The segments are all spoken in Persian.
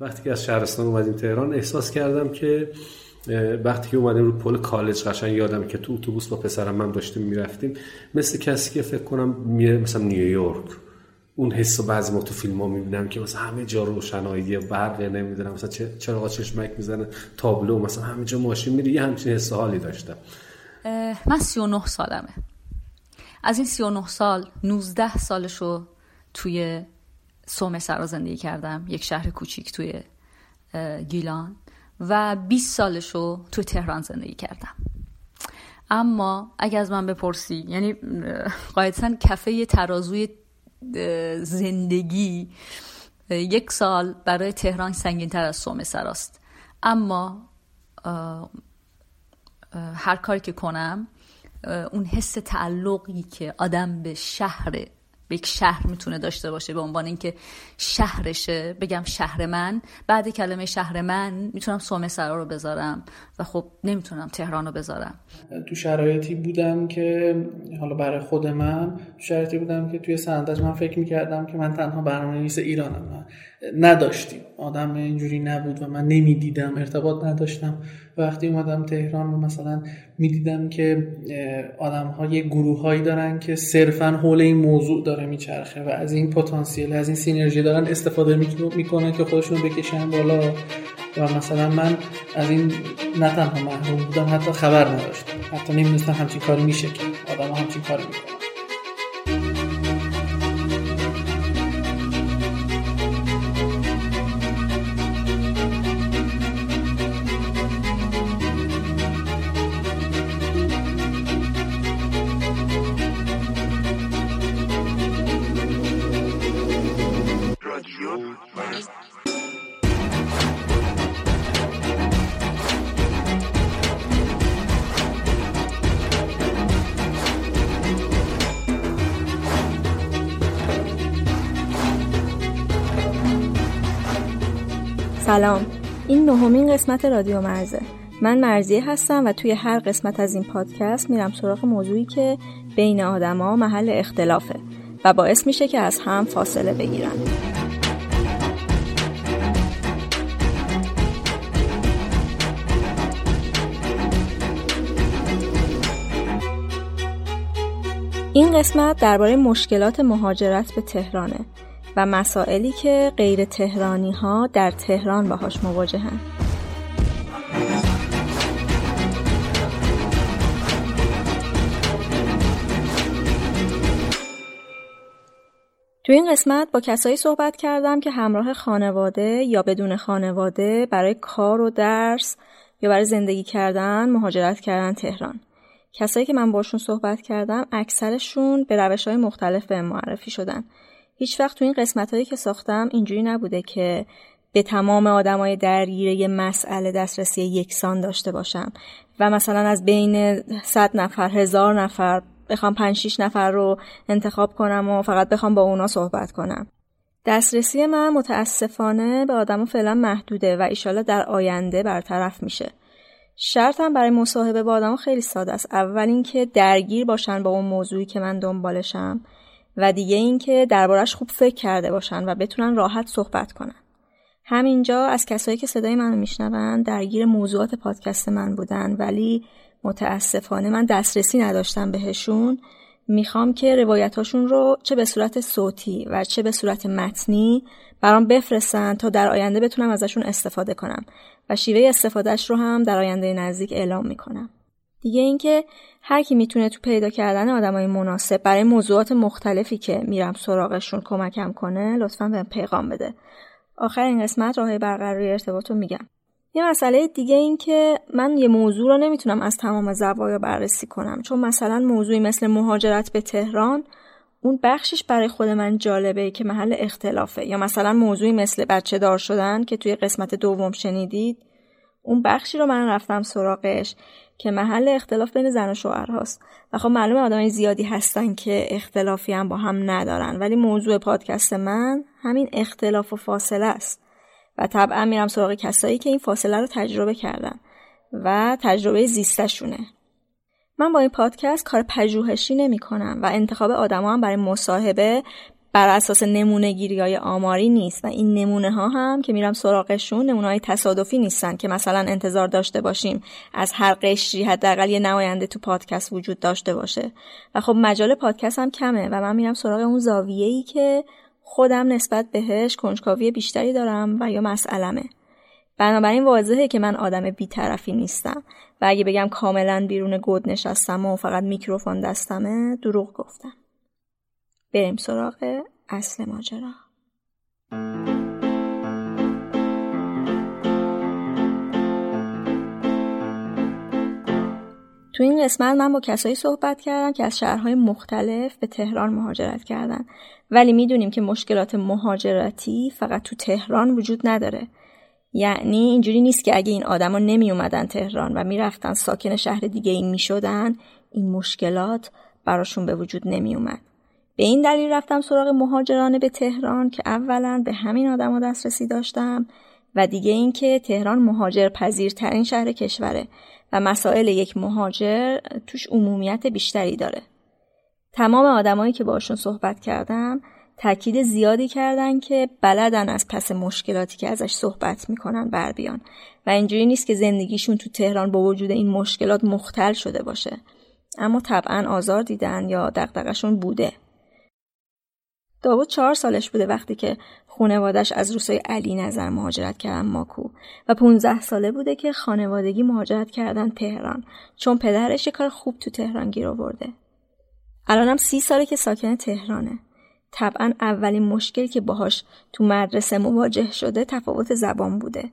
وقتی که از شهرستان اومدیم تهران احساس کردم که وقتی که اومدیم رو پل کالج قشنگ یادم که تو اتوبوس با پسرم من داشتیم می‌رفتیم مثل کسی که فکر کنم میره مثلا نیویورک. اون حس بعضی ما تو فیلم ها می‌بینم که مثلا همه جا روشنایی برق نمی‌دونم مثلا چراغ چشمک می‌زنه تابلو مثلا همه جا ماشین میره یه همچین حس حالی داشتم. من 39 سالمه. از این 39 سال 19 سالشو توی سومه سرا زندگی کردم یک شهر کوچیک توی گیلان و 20 سالشو تو تهران زندگی کردم. اما اگه از من بپرسی یعنی قاعدتا کفه ترازوی زندگی یک سال برای تهران سنگین تر از سومه سراست. اما هر کاری که کنم اون حس تعلقی که آدم به شهر یک شهر می‌تونه داشته باشه به عنوان اینکه شهرشه. بگم شهر من. بعد کلمه شهر من می‌تونم سومه سرا رو بذارم و خب نمی‌تونم تهران رو بذارم. تو شرایطی بودم که حالا برای خود من تو شرایطی بودم که توی سندج من فکر می‌کردم که من تنها برنامه نویس ایرانم. نداشتیم. آدم اینجوری نبود و من نمی‌دیدم ارتباط نداشتم. وقتی اومدم تهران و مثلا می‌دیدم که آدم ها یه گروه هایی دارن که صرفا حول این موضوع داره میچرخه و از این پتانسیل از این سینرژی دارن استفاده می‌کنن که خودشون بکشن بالا. و مثلا من از این نه تنها محروم بودم حتی خبر نداشتم. حتی نمی‌دونستم همچین کاری میشه که. آدم همچین کاری می‌کنن. سلام. این نهمین قسمت رادیو مرزه. من مرزیه هستم و توی هر قسمت از این پادکست میرم سراغ موضوعی که بین آدما محل اختلافه و باعث میشه که از هم فاصله بگیرن. این قسمت درباره مشکلات مهاجرت به تهرانه. و مسائلی که غیر تهرانی ها در تهران باهاش مواجهن. تو این قسمت با کسایی صحبت کردم که همراه خانواده یا بدون خانواده برای کار و درس یا برای زندگی کردن مهاجرت کردن تهران. کسایی که من باشون صحبت کردم اکثرشون به روش های مختلف به معرفی شدن هیچ وقت تو این قسمت هایی که ساختم اینجوری نبوده که به تمام آدمای درگیر یه مسئله دسترسی یکسان داشته باشم. و مثلا از بین صد نفر هزار نفر بخوام پنج شیش نفر رو انتخاب کنم و فقط بخوام با اونا صحبت کنم. دسترسی من متاسفانه به آدم فعلا محدوده و ایشالا در آینده برطرف میشه. شرطم برای مصاحبه با آدم خیلی ساده است. اول اینکه درگیر باشن با اون موضوعی که من دنبالشم. و دیگه اینکه دربارش خوب فکر کرده باشن و بتونن راحت صحبت کنن. همینجا از کسایی که صدای منو میشنون درگیر موضوعات پادکست من بودن ولی متاسفانه من دسترسی نداشتم بهشون می‌خوام که روایتاشون رو چه به صورت صوتی و چه به صورت متنی برام بفرستن تا در آینده بتونم ازشون استفاده کنم و شیوه استفادهش رو هم در آینده نزدیک اعلام می‌کنم. دیگه اینکه هر کی می‌تونه تو پیدا کردن آدمای مناسب برای موضوعات مختلفی که میرم سراغشون کمکم کنه لطفا به پیغام بده. آخر این قسمت راه برقراری ارتباط رو میگم. یه مسئله دیگه این که من یه موضوع رو نمی‌تونم از تمام زوایا بررسی کنم. چون مثلا موضوعی مثل مهاجرت به تهران اون بخشش برای خود من جالبه که محل اختلافه. یا مثلا موضوعی مثل بچه دار شدن که توی قسمت دوم شنیدید اون بخشی رو من رفتم سراغش. که محل اختلاف بین زن و شوهر هاست. و خب معلومه آدمای زیادی هستن که اختلافی هم با هم ندارن. ولی موضوع پادکست من همین اختلاف و فاصله است. و طبعا میرم سراغ کسایی که این فاصله رو تجربه کردن و تجربه زیستشونه. من با این پادکست کار پژوهشی نمی کنم و انتخاب آدما هم برای مصاحبه بر اساس نمونه گیری های آماری نیست و این نمونه ها هم که میرم سراغشون نمونه های تصادفی نیستن که مثلا انتظار داشته باشیم از هر قشری حداقل یه نماینده تو پادکست وجود داشته باشه. و خب مجال پادکست هم کمه و من میرم سراغ اون زاویه ای که خودم نسبت بهش کنجکاوی بیشتری دارم و یا مسئلمه. بنابراین واضحه که من آدم بیطرفی نیستم و اگه بگم کاملا بیرون گود نشستم و فقط میکروفون دستمه دروغ گفتم. بریم سراغ اصل ماجرا. تو این قسمت من با کسایی صحبت کردم که از شهرهای مختلف به تهران مهاجرت کردن. ولی می‌دونیم که مشکلات مهاجرتی فقط تو تهران وجود نداره. یعنی اینجوری نیست که اگه این آدما نمی اومدن تهران و می‌رفتن ساکن شهر دیگه این می شدن این مشکلات براشون به وجود نمی اومد. به این دلیل رفتم سراغ مهاجرانه به تهران که اولا به همین آدما دسترسی داشتم و دیگه اینکه تهران مهاجر پذیرترین شهر کشوره و مسائل یک مهاجر توش عمومیت بیشتری داره. تمام آدمایی که باشون صحبت کردم تاکید زیادی کردن که بلدن از پس مشکلاتی که ازش صحبت می‌کنن بر بیان و اینجوری نیست که زندگیشون تو تهران با وجود این مشکلات مختل شده باشه اما طبعا آزار دیدن یا دقدقشون بوده داوود چهار سالش بوده وقتی که خانوادش از روسای علی نظر مهاجرت کردن ماکو. و 15 ساله بوده که خانوادگی مهاجرت کردن تهران چون پدرش کار خوب تو تهران گیر آورده. الانم سی ساله که ساکن تهرانه. طبعا اولین مشکل که باهاش تو مدرسه مواجه شده تفاوت زبان بوده.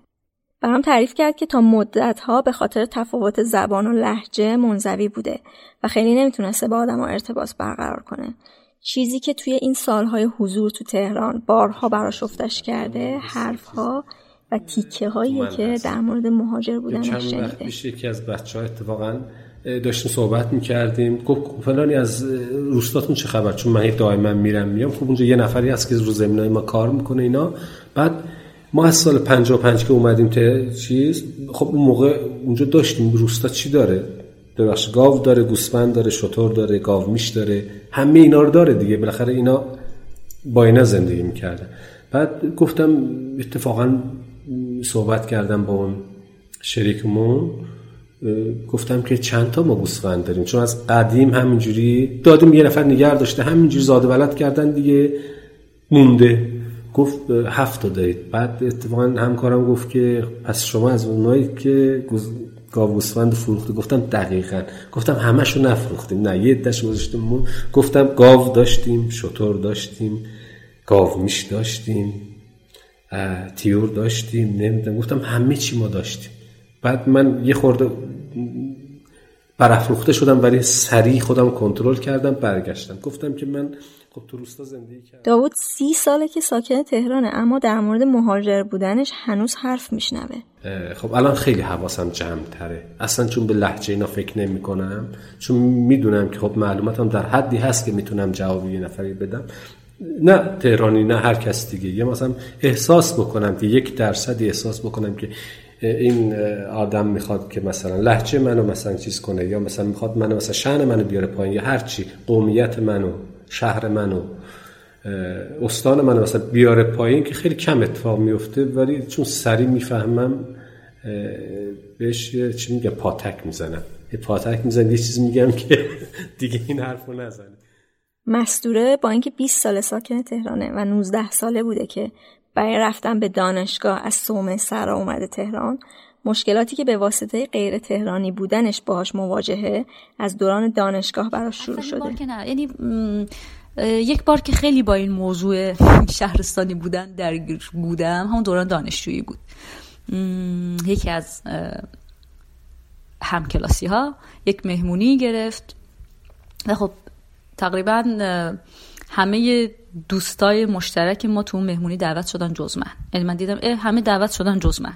برام تعریف کرد که تا مدت ها به خاطر تفاوت زبان و لحجه منزوی بوده و خیلی نمی‌تونسته با آدم ارتباط برقرار کنه. چیزی که توی این سالهای حضور تو تهران بارها براش افتش کرده حرفها و تیکه هایی که در مورد مهاجر بودن شنیده. یکی از بچه ها اتفاقا داشتیم صحبت می‌کردیم. گفت فلانی از روستاتون چه خبر؟ چون من دائما میرم میام. خب اونجا یه نفری هست که رو زمینای ما کار می‌کنه اینا. بعد ما از سال 55 که اومدیم ته چیز خب اون موقع اونجا داشتیم. روستا چی داره؟ ببخش گاو داره گوسفند داره شطور داره گاو میش داره همه اینا رو داره دیگه. بالاخره اینا با اینا زندگی می‌کردن. بعد گفتم اتفاقا صحبت کردم با اون شریکمون گفتم که چند تا ما گوسفند داریم؟ چون از قدیم همینجوری دادیم یه نفر نگر داشته همینجوری زاده ولد کردن دیگه مونده. گفت هفت تا دارید. بعد اتفاقا همکارم گفت که پس شما از اونایی که گاو گوسفند فروخته. گفتم دقیقا. گفتم همشو نفروختیم. نه یه دش گذاشتیم گفتم گاو داشتیم شطور داشتیم گاو میش داشتیم تیور داشتیم نمی‌دونم. گفتم همه چی ما داشتیم. بعد من یه خورده برافروخته شدم ولی سریع خودم کنترل کردم برگشتم. گفتم که من خب تو روستا زندگی کرد. داوود سی ساله که ساکن تهرانه اما در مورد مهاجر بودنش هنوز حرف میشنوه. خب الان خیلی حواسم جمع تره اصلا چون به لحجه اینا فکر نمی کنم چون می‌دونم که خب معلوماتم در حدی هست که می‌تونم جواب یه نفری بدم. نه تهرانی نه هر کس دیگه. یه مثلا احساس بکنم که یک درصدی احساس بکنم که این آدم می‌خواد که مثلا لحجه منو مثلا چیز کنه یا مثلا می‌خواد منو مثلا شأن منو بیاره پایین یا هر چی قومیت منو شهر منو استان منو مثلا بیاره پایین که خیلی کم اتفاق میفته ولی چون سریع می‌فهمم بهش چی میگه پاتک می‌زنم. یه پاتک می‌زنم یه چیز میگم که دیگه این حرفو نزنه. مستوره با اینکه 20 سال ساکن تهرانه و 19 ساله بوده که برای رفتن به دانشگاه از سومه سرا اومده تهران مشکلاتی که به واسطه غیر تهرانی بودنش باهاش مواجهه از دوران دانشگاه براش شروع شده. که نه. یعنی یک بار که خیلی با این موضوع شهرستانی بودن درگیر بودم همون دوران دانشجویی بود. یکی از همکلاسی ها یک مهمونی گرفت و خب تقریبا همه دوستای مشترک ما تو اون مهمونی دعوت شدن جز من. یعنی من دیدم همه دعوت شدن جز من.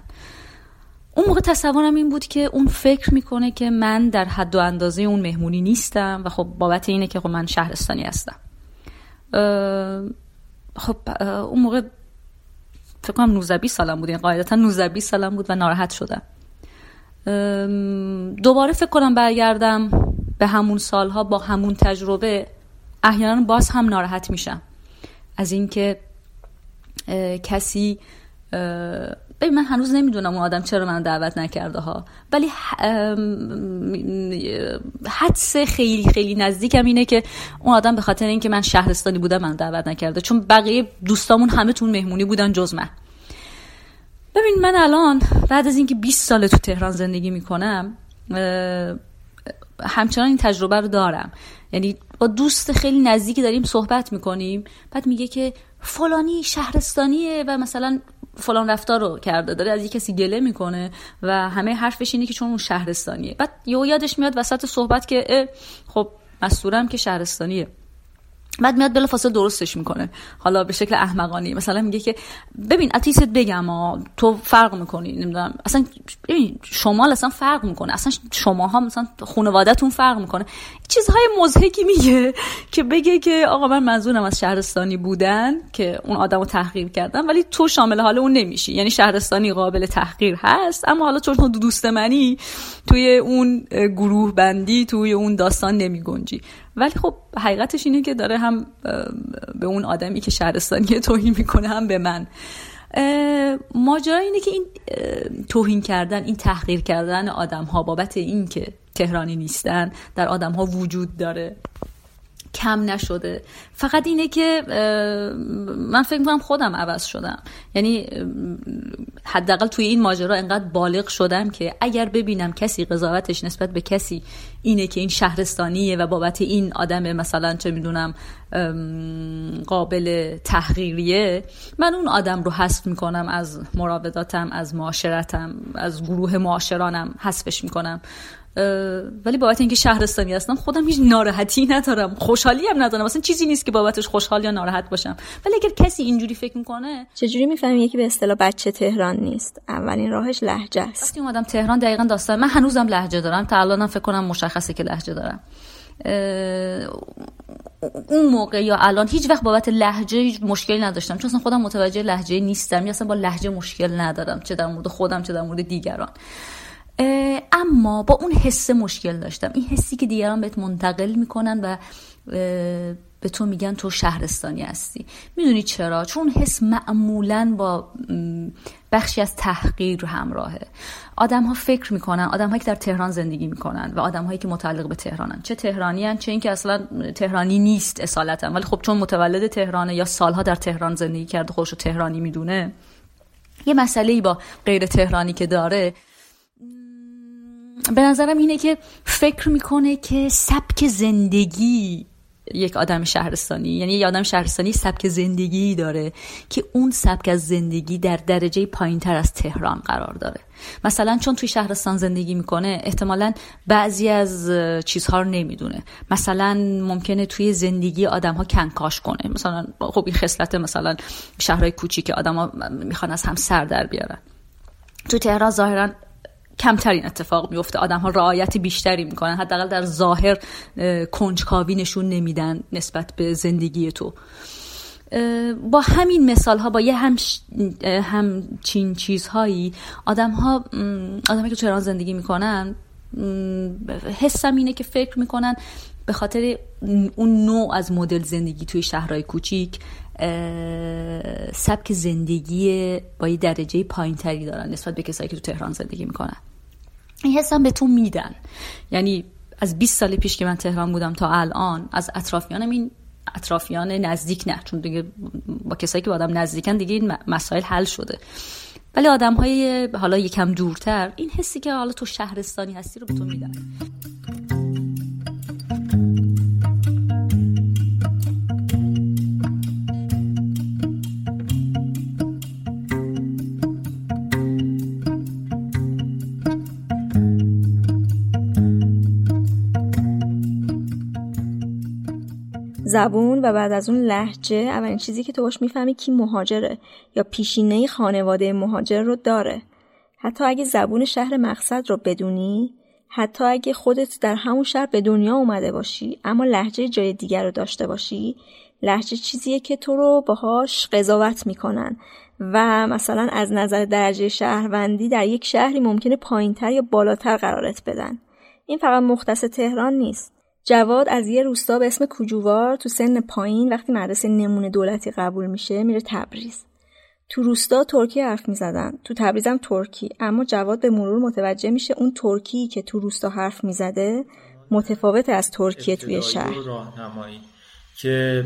اون موقع تصورم این بود که اون فکر می‌کنه که من در حد و اندازه اون مهمونی نیستم و خب بابت اینه که خب من شهرستانی هستم. خب اون موقع فکر کنم 19 20 سالم بود. این قاعدتا 19 20 سالم بود و ناراحت شدم. دوباره فکر کنم برگردم به همون سالها با همون تجربه احیانا باز هم ناراحت میشم. از اینکه کسی ببین من هنوز نمی‌دونم اون آدم چرا منو دعوت نکرده ها. ولی حدس خیلی خیلی نزدیکم اینه که اون آدم به خاطر اینکه من شهرستانی بودم منو دعوت نکرده. چون بقیه دوستامون همه تون مهمونی بودن جز من. ببین من الان بعد از اینکه 20 سال تو تهران زندگی می‌کنم همچنان این تجربه رو دارم. یعنی با دوست خیلی نزدیکی داریم صحبت می‌کنیم. بعد میگه که فلانی شهرستانیه و مثلا فلان رفتار رو کرده داره از یک کسی گله می‌کنه و همه حرفش اینه که چون اون شهرستانیه. بعد یه یادش میاد وسط صحبت که خب مستورم که شهرستانیه. بعد میاد بلا فاصله درستش می‌کنه. حالا به شکل احمقانی مثلا میگه که ببین اتیست بگم تو فرق می‌کنی نمی‌دونم. اصلا ببین شمال اصلا فرق می‌کنه. اصلا شماها مثلا خانوادهتون فرق می‌کنه. چیزهای مزهکی میگه که بگه که آقا من منظورم از شهرستانی بودن که اون آدمو تحقیر کردن ولی تو شامل حال اون نمیشی. یعنی شهرستانی قابل تحقیر هست اما حالا چون دوست منی توی اون گروه بندی توی اون داستان نمیگنجی. ولی خب حقیقتش اینه که داره هم به اون آدمی که شهرستانی توهین می‌کنه هم به من. ماجرا اینه که این توهین کردن این تحقیر کردن آدم ها بابت این که تهرانی نیستن در آدم ها وجود داره. کم نشده. فقط اینه که من فکر می‌کنم خودم عوض شدم. یعنی حداقل توی این ماجرا انقدر بالغ شدم که اگر ببینم کسی قضاوتش نسبت به کسی اینه که این شهرستانیه و بابت این آدم مثلا چه می‌دونم قابل تحقیریه من اون آدم رو حذف می‌کنم از مراوداتم از معاشرتم از گروه معاشرانم حذفش می‌کنم. ولی بابت اینکه شهرستانی هستم خودم هیچ ناراحتی ندارم. خوشحالی هم ندارم. اصلا چیزی نیست که بابتش خوشحال یا ناراحت باشم. ولی اگر کسی اینجوری فکر می‌کنه چجوری می‌فهمی یکی به اصطلاح بچه تهران نیست؟ اولین راهش لهجه است. وقتی اومدم تهران دقیقا داستان من هنوزم لهجه دارم. تا الانم فکر کنم مشخصه که لهجه دارم. اون موقع یا الان هیچ وقت بابت لحجه هیچ مشکلی نداشتم. چون اصلا خودم متوجه لحجه نیستم. یا اصلا با لحجه مشکل ندارم. چه در مورد خودم چه در مورد دیگران. اما با اون حس مشکل داشتم. این حسی که دیگران بهت منتقل می‌کنن و به تو میگن تو شهرستانی هستی. می‌دونی چرا؟ چون حس معمولا با بخشی از تحقیر همراهه. آدم ها فکر می‌کنن آدم هایی که در تهران زندگی می‌کنن و آدم هایی که متعلق به تهرانن. چه تهرانی هن چه اینکه اصلا تهرانی نیست اصالتا. ولی خب چون متولد تهرانه یا سالها در تهران زندگی کرده خودشو تهرانی می‌دونه یه مسئله با غیر تهرانی که داره به نظرم اینه که فکر می‌کنه که سبک زندگی یک آدم شهرستانی یعنی یک آدم شهرستانی سبک زندگی داره که اون سبک از زندگی در درجه پایین تر از تهران قرار داره. مثلا چون توی شهرستان زندگی می‌کنه احتمالا بعضی از چیزها رو نمی‌دونه. مثلا ممکنه توی زندگی آدم ها کنکاش کنه. مثلا خب این خصلت مثلا شهرهای کوچیک آدم ها می‌خوان از هم سر در بیارن. توی تهران ظاهرا کمترین اتفاق میفته آدم ها رعایت بیشتری می‌کنن. حداقل در ظاهر کنجکاوی نشون نمیدن نسبت به زندگی تو. با همین مثال ها با یه هم همچین چیزهایی آدم ها آدم که تو زندگی می‌کنن حسم اینه که فکر می‌کنن به خاطر اون نوع از مدل زندگی توی شهرهای کوچیک سبک زندگی با یه درجه پایین تری دارن نسبت به کسایی که تو تهران زندگی می‌کنن. این حسم به تو میدن. یعنی از 20 سال پیش که من تهران بودم تا الان از اطرافیانم این اطرافیان نزدیک نه. چون دیگه با کسایی که با آدم نزدیکن دیگه این مسائل حل شده. ولی آدم های حالا یکم دورتر این حسی که حالا تو شهرستانی هستی رو به تو میدن. زبون و بعد از اون لحجه اولین چیزی که تو باش می‌فهمی کی مهاجره یا پیشینه خانواده مهاجر رو داره. حتی اگه زبون شهر مقصد رو بدونی حتی اگه خودت در همون شهر به دنیا اومده باشی اما لحجه جای دیگر رو داشته باشی لحجه چیزیه که تو رو باهاش قضاوت می‌کنن و مثلا از نظر درجه شهروندی در یک شهری ممکنه پایینتر یا بالاتر قرارت بدن. این فقط مختص تهران نیست. جواد از یه روستا به اسم کوجووار تو سن پایین وقتی مدرسه نمونه دولتی قبول میشه میره تبریز. تو روستا ترکی حرف می‌زدن. تو تبریزم ترکی. اما جواد به مرور متوجه میشه اون ترکی که تو روستا حرف می‌زده متفاوت از ترکیه توی شهر. راهنمایی که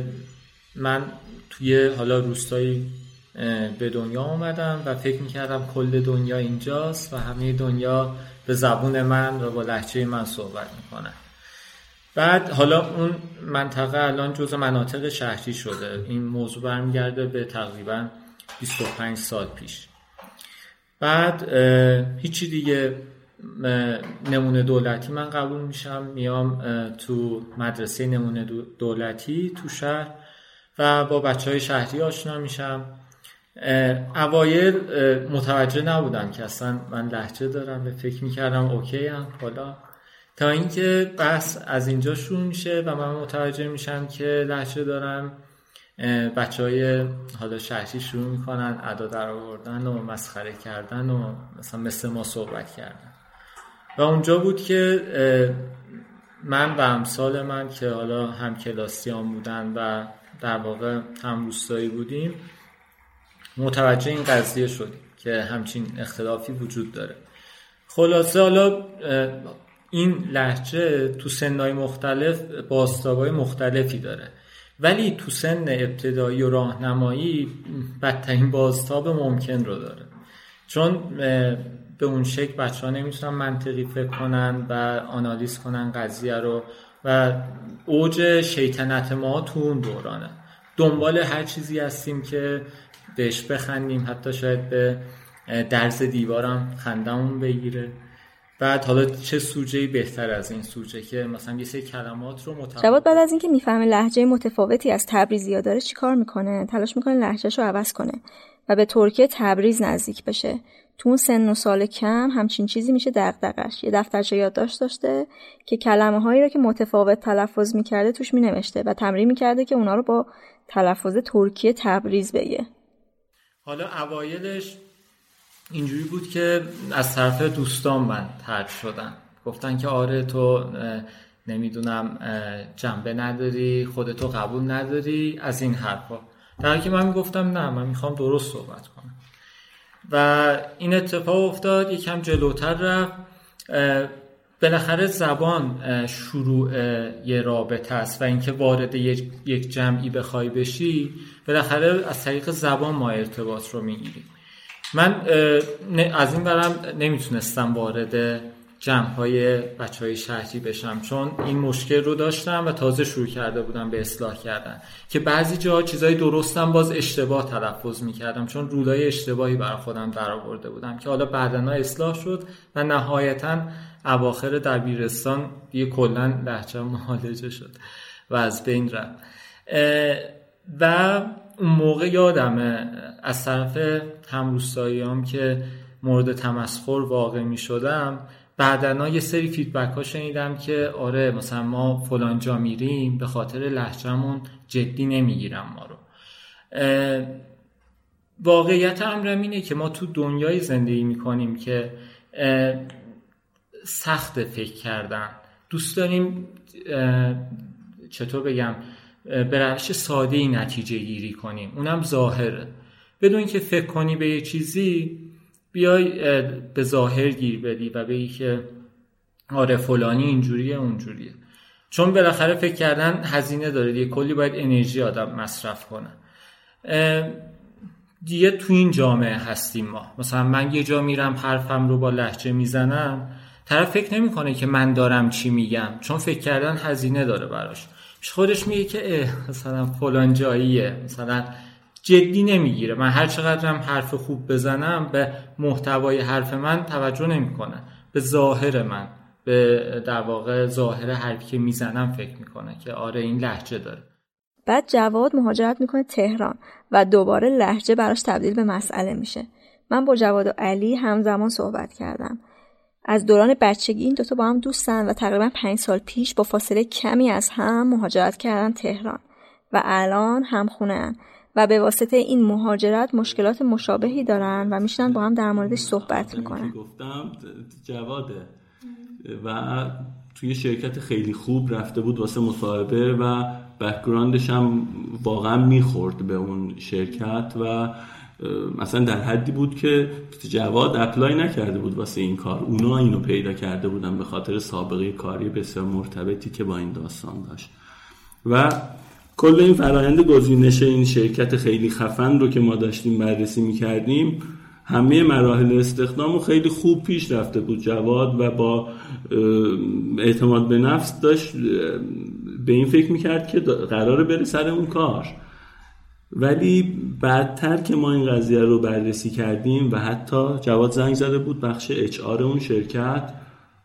من توی حالا روستایی به دنیا اومدم و فکر می‌کردم کل دنیا اینجاست و همه دنیا به زبون من و با لحچه من صحبت می‌کنن. بعد حالا اون منطقه الان جز مناطق شهری شده. این موضوع برمیگرده به تقریبا 25 سال پیش. بعد هیچی دیگه نمونه دولتی من قبول میشم. میام تو مدرسه نمونه دولتی تو شهر و با بچه های شهری آشنا میشم. اوایل متوجه نبودم که اصلا من لحجه دارم به فکر می‌کردم اوکی هم حالا تا اینکه بحث از اینجا شروع میشه و من متوجه میشم که لحجه دارم بچه های حالا شهری شروع می‌کنن ادا در آوردن و مسخره کردن و مثلا مثل ما صحبت کردن. و اونجا بود که من و امثال من که حالا هم کلاسیان بودن و در واقع هم روستایی بودیم متوجه این قضیه شدیم که همچین اختلافی وجود داره. خلاصه حالا این لحجه تو سنهای مختلف باستابای مختلفی داره. ولی تو سن ابتدایی و راهنمایی بدترین بازتاب ممکن رو داره. چون به اون شکل بچه ها نمی‌تونن منطقی فکر کنن و آنالیز کنن قضیه رو و اوج شیطنت ما تو اون دورانه. دنبال هر چیزی هستیم که بهش بخندیم حتی شاید به درز دیوارم خندمون بگیره. بعد حالا چه سوژه بهتر از این سوژه که مثلا یه سری کلمات رو متفاوت جواد بعد از اینکه می‌فهمه لحجه متفاوتی از تبریزی داره چیکار می‌کنه تلاش می‌کنه لهجهش رو عوض کنه و به ترکیه تبریز نزدیک بشه. تو اون سن و سال کم همچین چیزی میشه دغدغش. یه دفترچه یادداشت داشته که کلمه هایی رو که متفاوت تلفظ می‌کرده توش مینوشته و تمرین می‌کرده که اونا رو با تلفظ ترکیه تبریز بگه. حالا اوایلش اینجوری بود که از طرف دوستان من ترد شدن. گفتن که آره تو نمی‌دونم جنبه نداری خودتو قبول نداری از این حرفا. در که من می‌گفتم نه من می‌خوام درست صحبت کنم. و این اتفاق افتاد یکم جلوتر رفت. بالاخره زبان شروع یه رابطه است و اینکه وارد یک جمعی بخوای بشی بالاخره از طریق زبان ما ارتباط رو می‌گیریم من از این برم نمی‌تونستم وارد جمع های بچه های شهری بشم چون این مشکل رو داشتم و تازه شروع کرده بودم به اصلاح کردن. که بعضی جاها چیزای درستم باز اشتباه تلفظ می‌کردم چون رولای اشتباهی برای خودم برآورده بودم که حالا بعدنا اصلاح شد و نهایتا اواخر دبیرستان یه کلا لحجه معالجه شد و از بین رفت. و اون موقع یادمه از طرف همروستاییام که مورد تمسخر واقع می شدم بعدنا یه سری فیدبک ها شنیدم که آره مثلا ما فلان جا میریم به خاطر لحجمون جدی نمی‌گیرم ما رو. واقعیت امرم اینه که ما تو دنیای زندگی می‌کنیم که سخت فکر کردن. دوست داریم چطور بگم؟ به روش ساده ای نتیجه گیری کنیم. اونم ظاهره. بدون که فکر کنی به یه چیزی بیای به ظاهر گیر بدی و بگی که آره فلانی اینجوریه اونجوریه. چون بالاخره فکر کردن هزینه داره دیگه. کلی باید انرژی آدم مصرف کنه. دیگه تو این جامعه هستیم ما. مثلا من یه جا میرم حرفم رو با لحجه می‌زنم طرف فکر نمی‌کنه که من دارم چی میگم. چون فکر کردن هزینه داره براش. خودش میگه که مثلا فلان جاییه مثلا جدی نمی‌گیره. من هر چقدرم حرف خوب بزنم به محتوای حرف من توجه نمی‌کنه. به ظاهر من به در واقع ظاهر حرفی که می‌زنم فکر می‌کنه که آره این لحجه داره. بعد جواد مهاجرت می‌کنه تهران و دوباره لحجه براش تبدیل به مسئله میشه. من با جواد و علی همزمان صحبت کردم. از دوران بچگی این دوتا با هم دوستن و تقریبا پنج سال پیش با فاصله کمی از هم مهاجرت کردن تهران و الان هم خونه و به واسطه این مهاجرت مشکلات مشابهی دارن و میشنن با هم در موردش صحبت می‌کنن. گفتم جواده. و توی شرکت خیلی خوب رفته بود واسه مصاحبه و background ش هم واقعا می‌خورد به اون شرکت و مثلا در حدی بود که جواد apply نکرده بود واسه این کار. اونا اینو پیدا کرده بودن به خاطر سابقه کاری بسیار مرتبطی که با این داستان داشت. و کل این فرایند گزینش این شرکت خیلی خفن رو که ما داشتیم بررسی می‌کردیم همه مراحل استخدام خیلی خوب پیش رفته بود. جواد و با اعتماد به نفس داشت به این فکر می‌کرد که قراره بره سر اون کار. ولی بعدتر که ما این قضیه رو بررسی کردیم و حتی جواد زنگ زده بود بخش اچ اون شرکت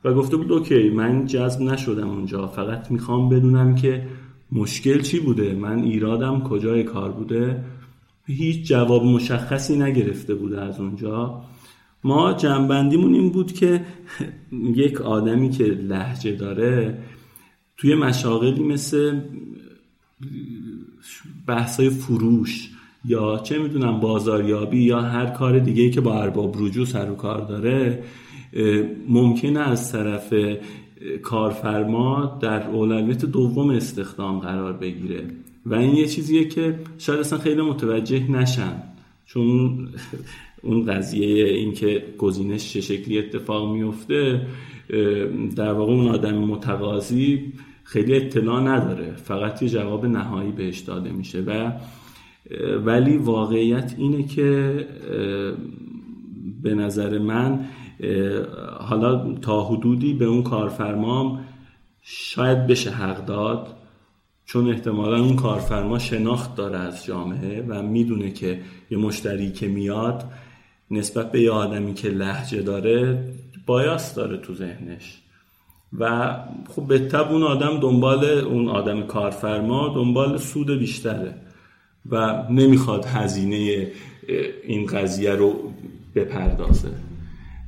و گفته بود اوکی من جذب نشدم اونجا فقط می‌خوام بدونم که مشکل چی بوده من ایرادم کجای کار بوده. هیچ جواب مشخصی نگرفته بوده از اونجا. ما جنبندیمون این بود که یک آدمی که لحجه داره توی مشاغلی مثل بحثای فروش یا چه می‌دونم بازاریابی یا هر کار دیگه که با ارباب رجوع سر و کار داره ممکنه از طرف کارفرما در اولویت دوم استخدام قرار بگیره. و این یه چیزیه که شاید اصلا خیلی متوجه نشن. چون اون قضیه اینکه گزینش چه شکلی اتفاق میفته در واقع اون آدم متقاضی خیلی اطلاع نداره. فقط یه جواب نهایی بهش داده میشه. و ولی واقعیت اینه که به نظر من حالا تا حدودی به اون کارفرمام شاید بشه حق داد چون احتمالا اون کارفرما شناخت داره از جامعه و می‌دونه که یه مشتری که میاد نسبت به یه آدمی که لحجه داره بایاس داره تو ذهنش. و خب به تب اون آدم دنبال اون آدم کارفرما دنبال سود بیشتره و نمی‌خواد هزینه این قضیه رو بپردازه.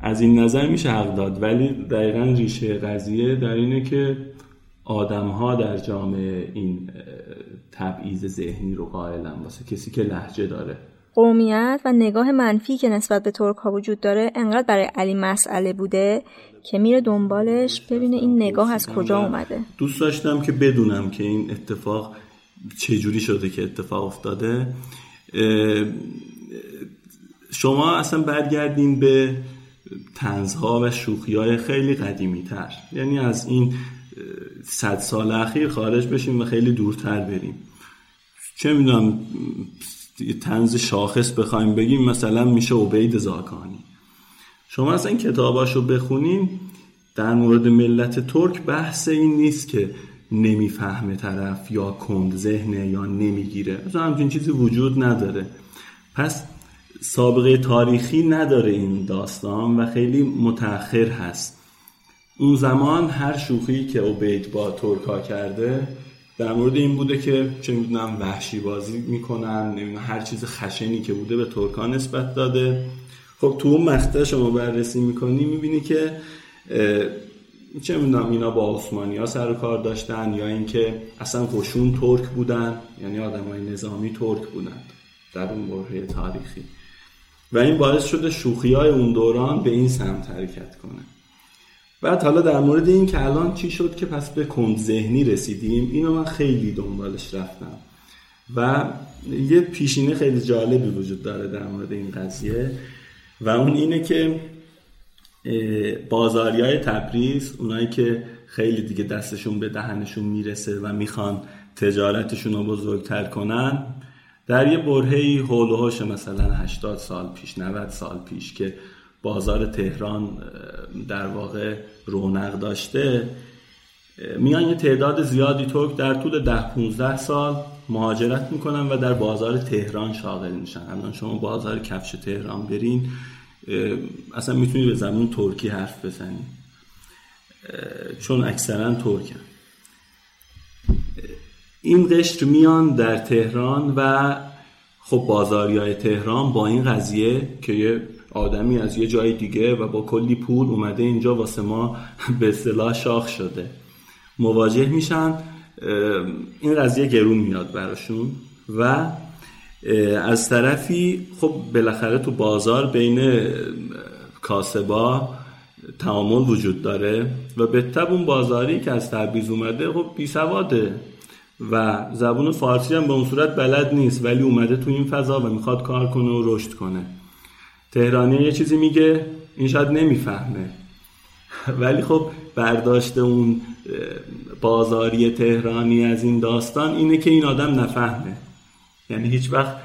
از این نظر میشه حق داد ولی دقیقا ریشه قضیه در اینه که آدم ها در جامعه این تبعیض ذهنی رو قائلن واسه کسی که لحجه داره. قومیت و نگاه منفی که نسبت به ترک ها وجود داره انقدر برای علی مسئله بوده که میره دنبالش ببینه این نگاه از کجا اومده. دوست داشتم که بدونم که این اتفاق چجوری شده که اتفاق افتاده. شما اصلا برگردین به تنزها و شوخی های خیلی قدیمی تر یعنی از این صد سال اخیر خارج بشیم و خیلی دورتر بریم چه می‌دونم تنز شاخص بخوایم بگیم مثلا میشه عبید زاکانی. شما اصلا کتاباشو بخونین در مورد ملت ترک بحث این نیست که نمی‌فهمه طرف یا کند ذهنه یا نمی‌گیره. مثلا همچین چیزی وجود نداره. پس سابقه تاریخی نداره این داستان و خیلی متأخر هست. اون زمان هر شوخی که اوبید با ترکا کرده در مورد این بوده که چه می‌دونم وحشی بازی می‌کنن نمی‌دونم هر چیز خشنی که بوده به ترکا نسبت داده. خب تو اون مقطع شما بررسی می‌کنی می‌بینی که چه می‌دونم اینا با عثمانی ها سر و کار داشتن یا اینکه اصلا قشون ترک بودن یعنی آدم های نظامی ترک بودن در اون بره تاریخی. و این باعث شده شوخی های اون دوران به این سمت حرکت کنه. بعد حالا در مورد این که الان چی شد که پس به کند ذهنی رسیدیم اینو من خیلی دنبالش رفتم. و یه پیشینه خیلی جالبی وجود داره در مورد این قضیه. و اون اینه که بازاری های تبریز اونایی که خیلی دیگه دستشون به دهنشون می‌رسه و می‌خوان تجارتشون رو بزرگتر کنن. در یه برهی و مثلا 80 سال پیش 90 سال پیش که بازار تهران در واقع رونق داشته میان یه تعداد زیادی ترک در طول ده 15 سال مهاجرت می‌کنن و در بازار تهران شاغل میشن الان شما بازار کفش تهران برین اصلا می‌تونی به زبون ترکی حرف بزنی چون اکثرا ترکن. این قشر میان در تهران و خب بازاری های تهران با این قضیه که یه آدمی از یه جای دیگه و با کلی پول اومده اینجا واسه ما به اصطلاح شاخ شده. مواجه میشن. این قضیه گرون میاد براشون و از طرفی خب بالاخره تو بازار بین کاسبا تعامل وجود داره و به اون بازاری که از تبریز اومده خب بی سواده و زبون فارسی هم به اون صورت بلد نیست ولی اومده تو این فضا و می‌خواد کار کنه و رشد کنه. تهرانی یه چیزی میگه این شاید نمی‌فهمه. ولی خب برداشت اون بازاری تهرانی از این داستان اینه که این آدم نفهمه. یعنی هیچ وقت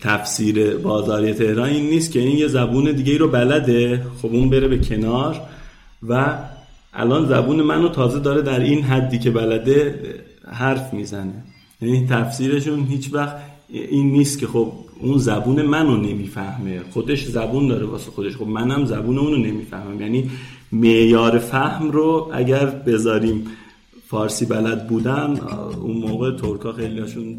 تفسیر بازاری تهران این نیست که این یه زبون دیگه رو بلده. خب اون بره به کنار و الان زبون منو تازه داره در این حدی که بلده حرف می‌زنه. یعنی تفسیرشون هیچ وقت این نیست که خب اون زبون منو نمی‌فهمه. خودش زبون داره واسه خودش. خب منم زبون اونو نمی‌فهمم. یعنی معیار فهم رو اگر بذاریم فارسی بلد بودن اون موقع ترکا خیلی هاشون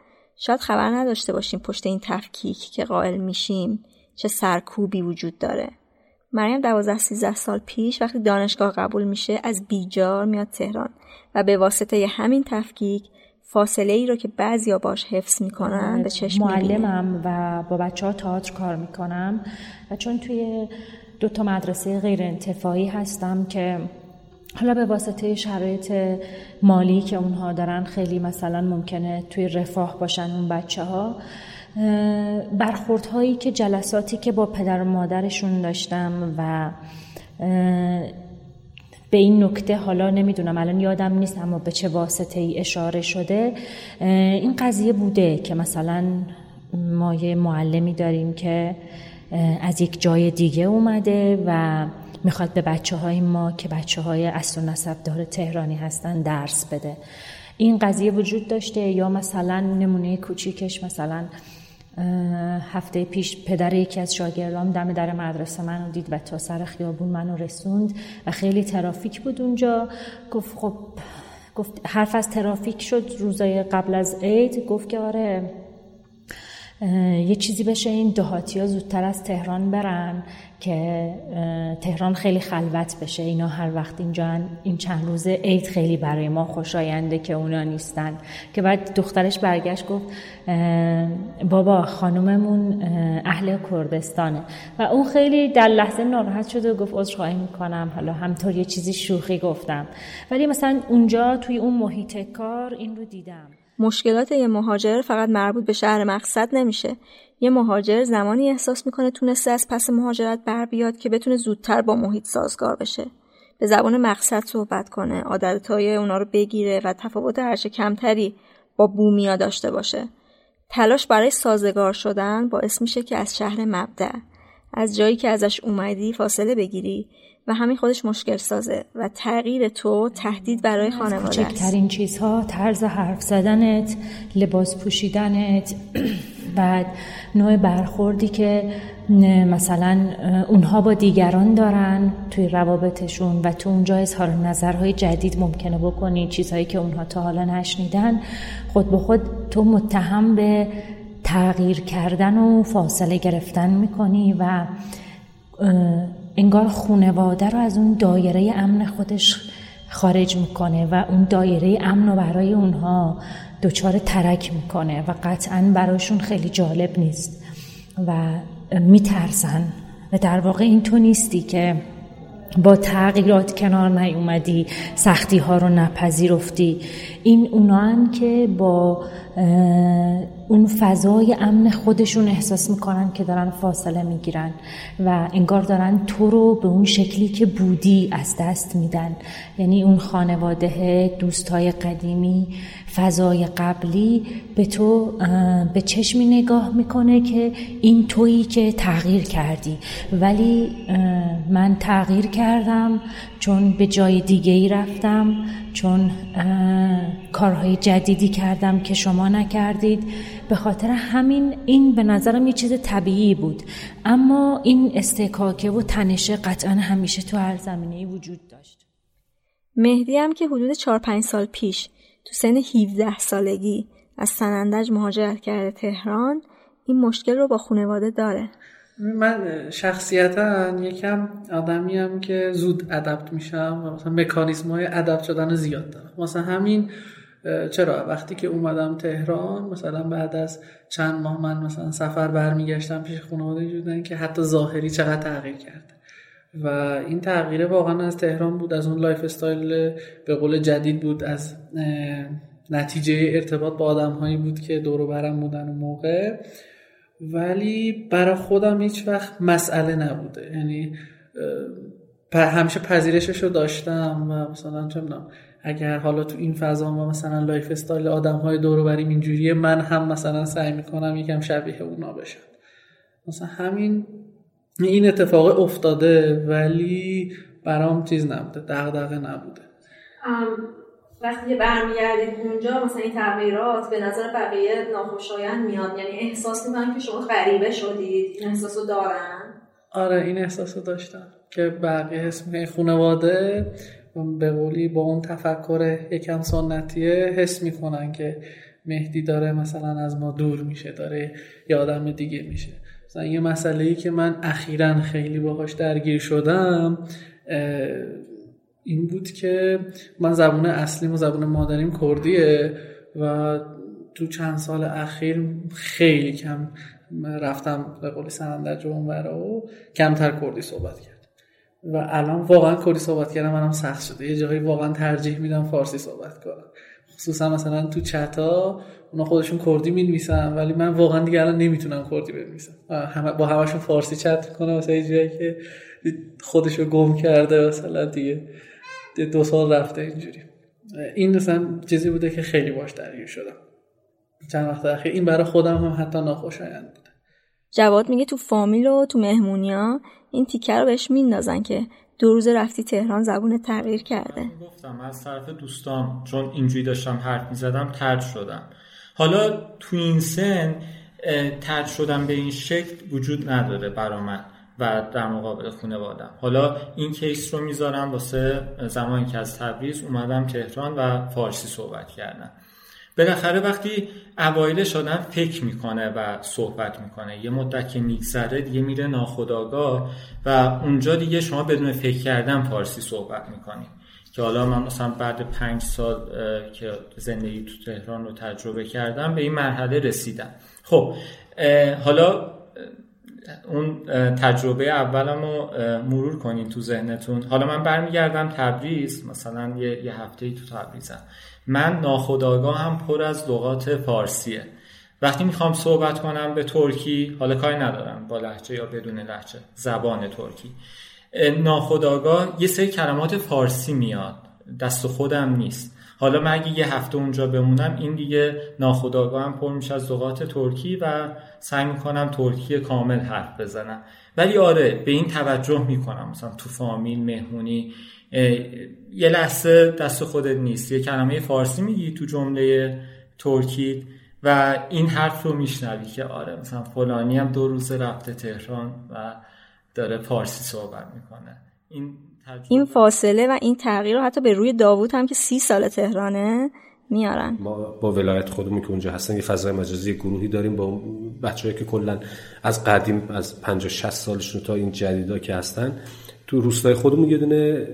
شاید خبر نداشته باشیم پشت این تفکیک که قائل میشیم چه سرکوبی وجود داره. مریم دوازده سیزده سال پیش وقتی دانشگاه قبول میشه از بیجار میاد تهران و به واسطه همین تفکیک فاصله ای رو که بعضیا باش حفظ می‌کنن به چشم معلمم و با بچه ها تئاتر کار می‌کنم و چون توی دو تا مدرسه غیر انتفاعی هستم که حالا به واسطه شرایط مالی که اونها دارن خیلی مثلا ممکنه توی رفاه باشن اون بچه ها برخوردهایی که جلساتی که با پدر و مادرشون داشتم و به این نکته حالا نمی‌دونم الان یادم نیست اما به چه واسطه ای اشاره شده. این قضیه بوده که مثلا ما یه معلمی داریم که از یک جای دیگه اومده و می‌خواد به بچه های ما که بچه های اصل و نصب دار تهرانی هستن درس بده. این قضیه وجود داشته یا مثلا نمونه کوچیکش مثلا هفته پیش پدر یکی از شاگردام دم در مدرسه منو دید و تا سر خیابون منو رسوند و خیلی ترافیک بود اونجا. گفت خب گفت حرف از ترافیک شد روزای قبل از عید. گفت که آره یه چیزی بشه این دهاتی ها زودتر از تهران برن. که تهران خیلی خلوت بشه. اینا هر وقت اینجا این چند روز عید خیلی برای ما خوشاینده که اونا نیستن. که بعد دخترش برگشت گفت بابا خانوممون اهل کردستانه. و اون خیلی در لحظه ناراحت شد و گفت عذرخواهی می‌کنم. حالا همطور یه چیزی شوخی گفتم. ولی مثلا اونجا توی اون محیط کار این رو دیدم. مشکلات یه مهاجر فقط مربوط به شهر مقصد نمیشه. یه مهاجر زمانی احساس می‌کنه تونسته از پس مهاجرت بر بیاد که بتونه زودتر با محیط سازگار بشه. به زبان مقصد صحبت کنه عادتهای اونا رو بگیره و تفاوت هرچه کمتری با بومیا داشته باشه. تلاش برای سازگار شدن باعث میشه که از شهر مبدع از جایی که ازش اومدی فاصله بگیری و همین خودش مشکل سازه و تغییر تو تهدید برای خانواده است. کوچکترین چیزها طرز حرف زدنت لباس پوشیدنت بعد نوع برخوردی که مثلا اونها با دیگران دارن توی روابطشون و تو اونجا اظهار نظرهای جدید ممکنه بکنی چیزهایی که اونها تا حالا نشنیدن خود به خود تو متهم به تغییر کردن و فاصله گرفتن می‌کنی و انگار خونواده رو از اون دایره امن خودش خارج می‌کنه و اون دایره امن رو برای اونها دچار ترک می‌کنه و قطعا براشون خیلی جالب نیست و میترسن. و در واقع این تو نیستی که با تغییرات کنار نیومدی سختی ها رو نپذیرفتی. این اونان که با اون فضای امن خودشون احساس می‌کنن که دارن فاصله می‌گیرن و انگار دارن تو رو به اون شکلی که بودی از دست میدن. یعنی اون خانواده دوستای قدیمی فضای قبلی به تو به چشمی نگاه می‌کنه که این تویی که تغییر کردی. ولی من تغییر کردم چون به جای دیگه ای رفتم چون کارهای جدیدی کردم که شما نکردید. به خاطر همین این به نظرم یه چیز طبیعی بود. اما این استکاکه و تنشه قطعا همیشه تو هر زمینه وجود داشت. مهدی هم که حدود 4 5 سال پیش تو سن 17 سالگی از سنندج مهاجرت کرده تهران این مشکل رو با خانواده داره. من شخصیتا یکم آدمیم که زود ادپت میشم و مثلا مکانیزم های ادپت شدن زیاد دارم. مثلا همین چرا؟ وقتی که اومدم تهران مثلا بعد از چند ماه من مثلا سفر برمیگشتم پیش خانواده جودن که حتی ظاهری چقدر تغییر کرده. و این تغییره واقعا از تهران بود از اون lifestyle به قول جدید بود از نتیجه ارتباط با آدم هایی بود که دور برم بودن اون موقع. ولی برای خودم هیچ وقت مسئله نبوده. یعنی همیشه پذیرشش رو داشتم و مثلا چه اگر حالا تو این فضا ما مثلا lifestyle آدم های دور بریم اینجوریه من هم مثلا سعی می‌کنم یکم شبیه اونا بشم. مثلا همین این اتفاق افتاده ولی برام چیز نبوده دغدغه نبوده. وقتی برمیگردید اونجا مثلا این تغییرات به نظر بقیه ناخوشایند میاد. یعنی احساس می‌کنن که شما غریبه شدید. این احساس رو دارن؟ آره این احساس رو داشتم که بقیه می‌کنن خانواده به قولی با اون تفکر یکم سنتیه حس می‌کنن که مهدی داره مثلا از ما دور میشه داره یه آدم دیگه میشه. مثلا یه مسئله ای که من اخیرا خیلی باهاش درگیر شدم این بود که من زبون اصلیم و زبون مادریم کردیه و تو چند سال اخیر خیلی کم رفتم به قولی سنندج و و کمتر کردی صحبت کرد و الان واقعا کردی صحبت کردم منم سخت شده. یه جایی واقعا ترجیح میدم فارسی صحبت کنم. خصوصا مثلا تو چتا اونا خودشون کردی می‌نویسن ولی من واقعا دیگه الان نمی‌تونم کردی بنویسم. با همشون فارسی چت کنم مثلا یه جایی که خودشو گم کرده مثلا دیگه. دو سال رفته اینجوری. این مثلا چیزی بوده که خیلی باش درگیر شدم. چند وقت اخیر. این برای خودم هم حتی ناخوشایند بوده جواد میگه تو فامیل و تو مهمونیا این تیکه رو بهش میندازن که دو روز رفتی تهران زبون تغییر کرده. گفتم از طرف دوستام چون اینجوری داشتم حرف می‌زدم ترد شدم. حالا تو این سن ترد شدم به این شکل وجود نداره برا من و در مقابل خانوادم حالا این کیس رو می‌ذارم واسه زمانی که از تبریز اومدم تهران و فارسی صحبت کردم. بالاخره وقتی اوایلش آدم فکر می‌کنه و صحبت می‌کنه یه مدت که میگذره دیگه میره ناخداگاه و اونجا دیگه شما بدون فکر کردن فارسی صحبت می‌کنی. که حالا من مثلا بعد پنج سال که زندگی تو تهران رو تجربه کردم به این مرحله رسیدم. خب حالا اون تجربه اولم رو مرور کنین تو ذهنتون. حالا من برمیگردم تبریز مثلا یه, یه هفته تو تبریزم. من ناخداگاه هم پر از لغات فارسیه. وقتی می‌خوام صحبت کنم به ترکی حالا کاری ندارم با لحجه یا بدون لحجه زبان ترکی. ناخداگاه یه سری کلمات فارسی میاد. دست خودم نیست. حالا من اگه یه هفته اونجا بمونم این دیگه ناخداگاه هم پر میشه از لغات ترکی و سعی می‌کنم ترکی کامل حرف بزنم. ولی آره به این توجه می‌کنم. مثلا تو فامیل مهمونی یه لحظه دست خودت نیست. یه کلمه فارسی میگی تو جمله ترکی و این حرف رو میشنوی که آره مثلا فلانی هم دو روز رفته تهران و داره فارسی صحبت می‌کنه. این این فاصله و این تغییر رو حتی به روی داوود هم که سی سال تهرانه میارن. ما با ولایت خودمون که اونجا هستن یه فضای مجازی گروهی داریم با بچه‌ای که کلا از قدیم از 50 60 سالشون تا این جدیدا که هستن تو روستای خودمون یه دونه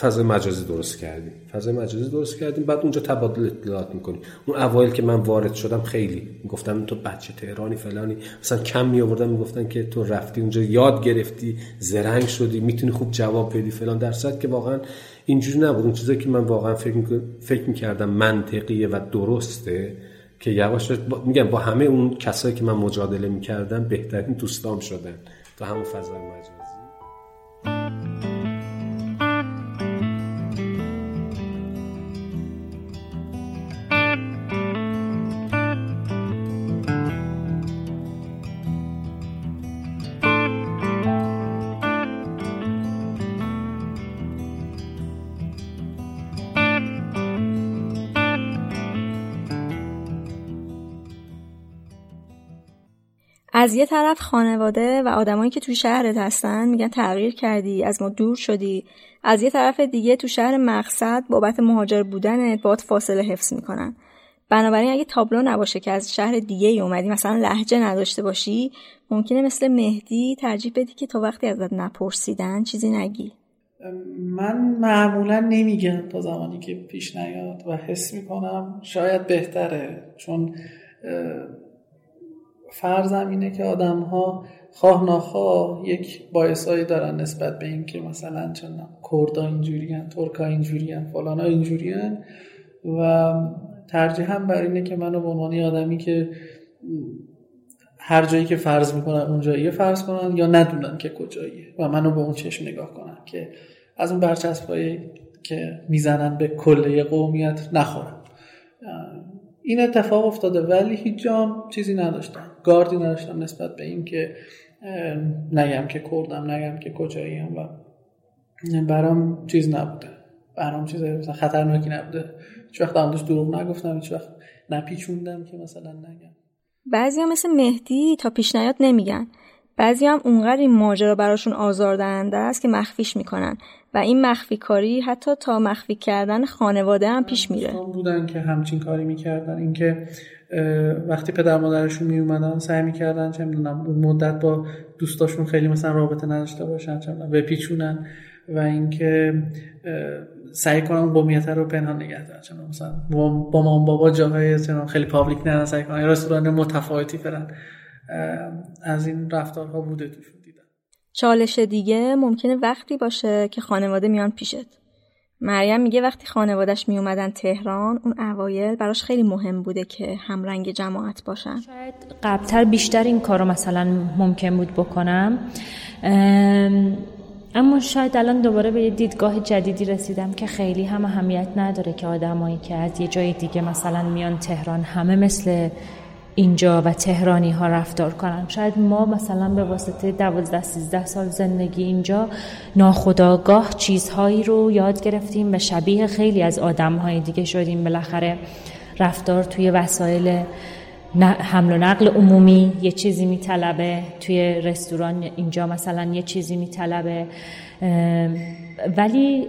فضای مجازی درست کردیم. فضای مجازی درست کردیم. بعد اونجا تبادل اطلاعات می‌کنیم. اون اوایل که من وارد شدم خیلی گفتم تو بچه تهرانی فلانی. مثلا کم می آوردن می‌گفتن که تو رفتی اونجا یاد گرفتی زرنگ شدی می‌تونی خوب جواب بدی فلان. در که واقعا اینجوری نبود. اون چیزایی که من واقعا فکر فکر می‌کردم منطقیه و درسته که یواش میگم با همه اون کسایی که من مجادله می‌کردم بهترین دوستام شدن تو همون فضای مجازی. از یه طرف خانواده و آدمایی که تو شهرت هستن میگن تغییر کردی از ما دور شدی. از یه طرف دیگه تو شهر مقصد بابت مهاجر بودنت باد فاصله حفظ می‌کنن. بنابراین اگه تابلو نباشه که از شهر دیگه ای اومدی مثلا لحجه نداشته باشی ممکنه مثل مهدی ترجیح بدی که تا وقتی ازت نپرسیدن چیزی نگی. من معمولا نمیگم تا زمانی که پیش نیاد و حس می‌کنم شاید بهتره. چون فرضم اینه که آدم ها خواه ناخواه یک باعثایی دارن نسبت به اینکه مثلا چون کردا اینجوریان ترکا اینجوریان فلانا اینجوریان و ترجیح هم بر اینه که منو به عنوان آدمی که هر جایی که فرض می‌کنن اونجاییه فرض کنن یا ندونن که کجاییه و منو به اون چشم نگاه کنن که از اون برچسبایی که می‌زنن به کله قومیت نخورن. این اتفاق افتاده ولی هیچ جام چیزی نداشتم. گاردی نداشتم نسبت به این که نگم که کردم نگم که کجاییم و برام چیز نبوده. برام چیز خطرناکی نبوده. هیچ وقت هم دروغ نگفتم هیچ وقت نپیچوندم که مثلا نگم. بعضی هم مثل مهدی تا پیش نیاد نمیگن. بعضی هم اونقدر این ماجرا براشون آزاردهنده است که مخفیش می‌کنن. و این مخفی کاری حتی تا مخفی کردن خانواده هم پیش میره. بودن که همچین کاری می‌کردن. اینکه وقتی پدر مادرشون می اومدن سعی می‌کردن چه می‌دونم اون مدت با دوستاشون خیلی مثلا رابطه نداشته باشن چه بپیچونن و اینکه سعی کنن قومیت رو پنهان نگه دارن. مثلا با مام بابا جاهای خیلی پابلیک نه سعی کنن رستوران متفاوتی برن. از این رفتارها بوده دیدم چالش دیگه ممکنه وقتی باشه که خانواده میان پیشت. مریم میگه وقتی خانوادش می اومدن تهران اون اوایل براش خیلی مهم بوده که همرنگ جماعت باشن. شاید قبلتر بیشتر این کارو مثلا ممکن بود بکنم. اما شاید الان دوباره به یه دیدگاه جدیدی رسیدم که خیلی هم اهمیت نداره که آدمایی که از یه جای دیگه مثلا میان تهران همه مثل اینجا و تهرانی ها رفتار کنن. شاید ما مثلا به واسطه دوازده سیزده سال زندگی اینجا ناخداگاه چیزهایی رو یاد گرفتیم و شبیه خیلی از آدم های دیگه شدیم. بالاخره رفتار توی وسایل حمل و نقل عمومی یه چیزی میطلبه. توی رستوران اینجا مثلا یه چیزی میطلبه. ولی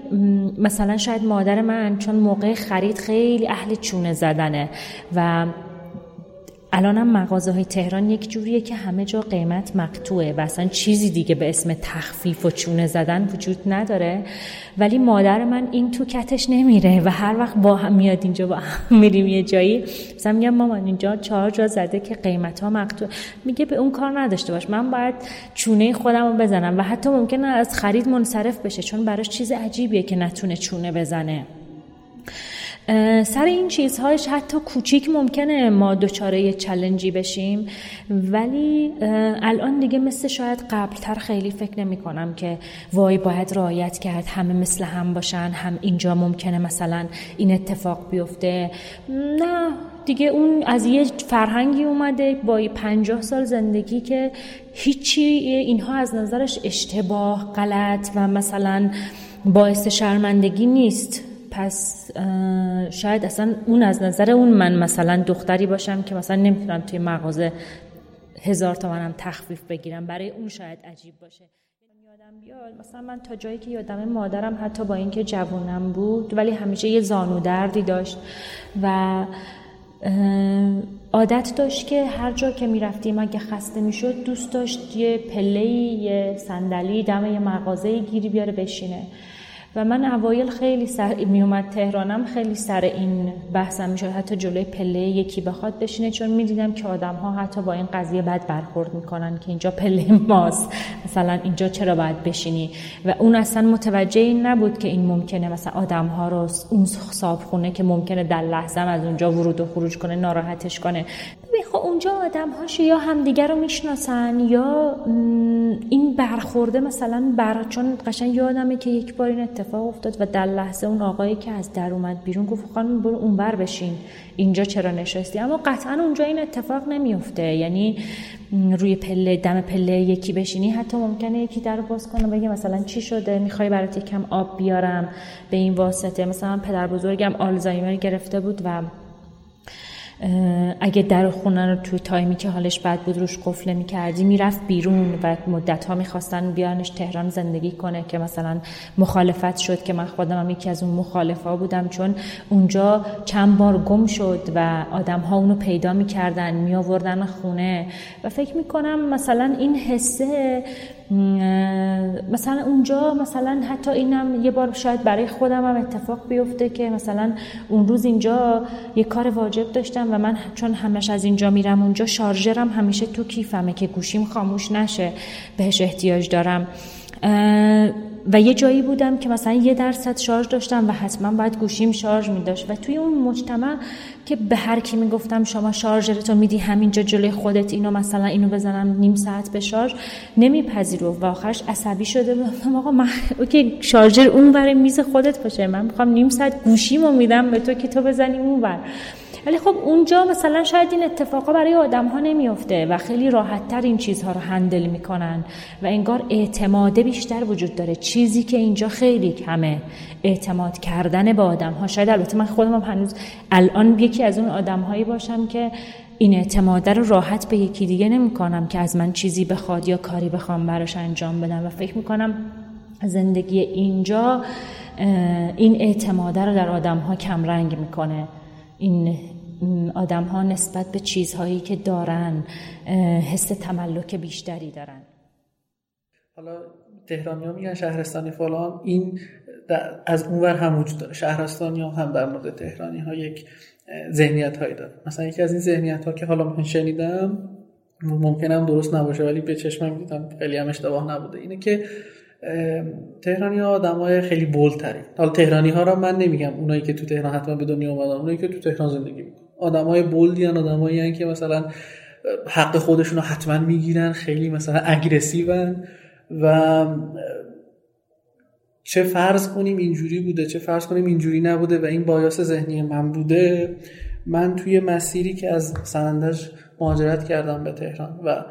مثلا شاید مادر من چون موقع خرید خیلی اهل چونه زدنه و الانم مغازه های تهران یک جوریه که همه جا قیمت مقتوعه و اصلا چیزی دیگه به اسم تخفیف و چونه زدن وجود نداره. ولی مادر من این تو کتش نمیره و هر وقت با هم میاد اینجا با هم میریم یه جایی مثلا میگم مامان اینجا چهار جا زده که قیمت ها میگه به اون کار نداشته باش من باید چونه خودم رو بزنم و حتی ممکنه از خرید منصرف بشه چون براش چیز عجیبیه که نتونه چونه بزنه. سر این چیزهایش حتی کوچیک ممکنه ما دچاره چلنجی بشیم. ولی الان دیگه مثل شاید قبلتر خیلی فکر نمی کنم که وای باید رعایت کرد همه مثل هم باشن هم اینجا ممکنه مثلا این اتفاق بیفته. نه دیگه اون از یه فرهنگی اومده با پنجاه سال زندگی که هیچی اینها از نظرش اشتباه غلط و مثلا باعث شرمندگی نیست. پس شاید اصلا اون از نظر اون من مثلا دختری باشم که مثلا نمی‌تونم توی مغازه هزار تومنم تخفیف بگیرم. برای اون شاید عجیب باشه. یادم بیاد مثلا من تا جایی که یادم مادرم حتی با اینکه جوونم بود ولی همیشه یه زانو دردی داشت و عادت داشت که هر جا که می‌رفتیم اگه خسته می‌شد دوست داشت یه پله یه صندلی دم یه مغازه گیری بیاره بشینه. و من اوایل خیلی سر میومد تهرانم خیلی سر این بحثم می‌شد. حتی جلوی پله یکی بخواد بشینه چون می‌دیدم که آدم ها حتی با این قضیه بد برخورد می‌کنن که اینجا پله ماست. مثلا اینجا چرا باید بشینی؟ و اون اصلا متوجه این نبود که این ممکنه مثلا آدم ها رو اون صابخونه که ممکنه در لحظه از اونجا ورود و خروج کنه ناراحتش کنه. خب اونجا آدم هاش یا همدیگر رو می‌شناسن یا این برخورده مثلا بر چون قشنگ یادمه که یک بار این اتفاق افتاد و در لحظه اون آقایی که از در اومد بیرون گفت خانم برو اونور بشین اینجا چرا نشستی؟ اما قطعا اونجا این اتفاق نمیفته یعنی روی پله دم پله یکی بشینی حتی ممکنه یکی در باز کنه بگه مثلا چی شده؟ می‌خوای برات یکم آب بیارم؟ به این واسطه. مثلا پدر بزرگم آلزایمر گرفته بود و اگه در خونه رو توی تایمی که حالش بد بود روش قفل می‌کردی می‌رفت بیرون و مدت ها می‌خواستن بیانش تهران زندگی کنه که مثلا مخالفت شد که من خودم هم یکی از اون مخالفا بودم چون اونجا چند بار گم شد و آدم ها اونو پیدا می‌کردن میآوردن خونه. و فکر می‌کنم مثلا این حسه مثلا اونجا مثلا حتی اینم یه بار شاید برای خودم هم اتفاق بیفته که مثلا اون روز اینجا یه کار واجب داشتم و من چون همش از اینجا میرم اونجا شارژرم همیشه تو کیفمه که گوشیم خاموش نشه بهش احتیاج دارم. و یه جایی بودم که مثلا یه درصد شارژ داشتم و حتما باید گوشیم شارژ می داشت و توی اون مجتمع که به هر کی می‌گفتم شما شارژرتو میدی همینجا جلوی خودت اینو مثلا اینو بزنم نیم ساعت به شارژ نمیپذیرو و آخرش عصبی شده بودم. آقا من okay شارژر اون میز خودت باشه. من می‌خوام نیم ساعت گوشیمو میدم به تو که تو بزنی اون ور ولی خب اونجا مثلا شاید این اتفاقا برای آدم ها نمیفته و خیلی راحت تر این چیزها رو handle می‌کنن و انگار اعتماده بیشتر وجود داره. چیزی که اینجا خیلی کمه. اعتماد کردن به آدم ها شاید البته من خودم هم هنوز الان یکی از اون آدم هایی باشم که این اعتماده رو راحت به یکی دیگه نمی‌کنم که از من چیزی بخواد یا کاری بخوام براش انجام بدم. و فکر می‌کنم زندگی اینجا این اعتماده رو در آدم ها کم رنگ می‌کنه. این آدم ها نسبت به چیزهایی که دارن حس تملک بیشتری دارن. حالا تهرانی ها میگن شهرستانی فلان این از اونور هم وجود داره. شهرستانی ها هم در مورد تهرانی ها یک ذهنیت هایی داره. مثلا یکی از این ذهنیت ها که حالا من شنیدم ممکنم درست نباشه ولی به چشمم دیدم خیلی هم اشتباه نبوده اینه که تهرانی ها آدم های خیلی بولتری حالا تهرانی ها را من نمیگم اونایی که تو تهران حتما به دنیا اومدن اونایی که تو تهران زندگی می‌کنن. آدم های بولدی هن که مثلا حق خودشون رو حتما می‌گیرن خیلی مثلا اگرسیون و چه فرض کنیم اینجوری بوده چه فرض کنیم اینجوری نبوده و این بایاس ذهنی من بوده من توی مسیری که از سندج مهاجرت کردم به تهران و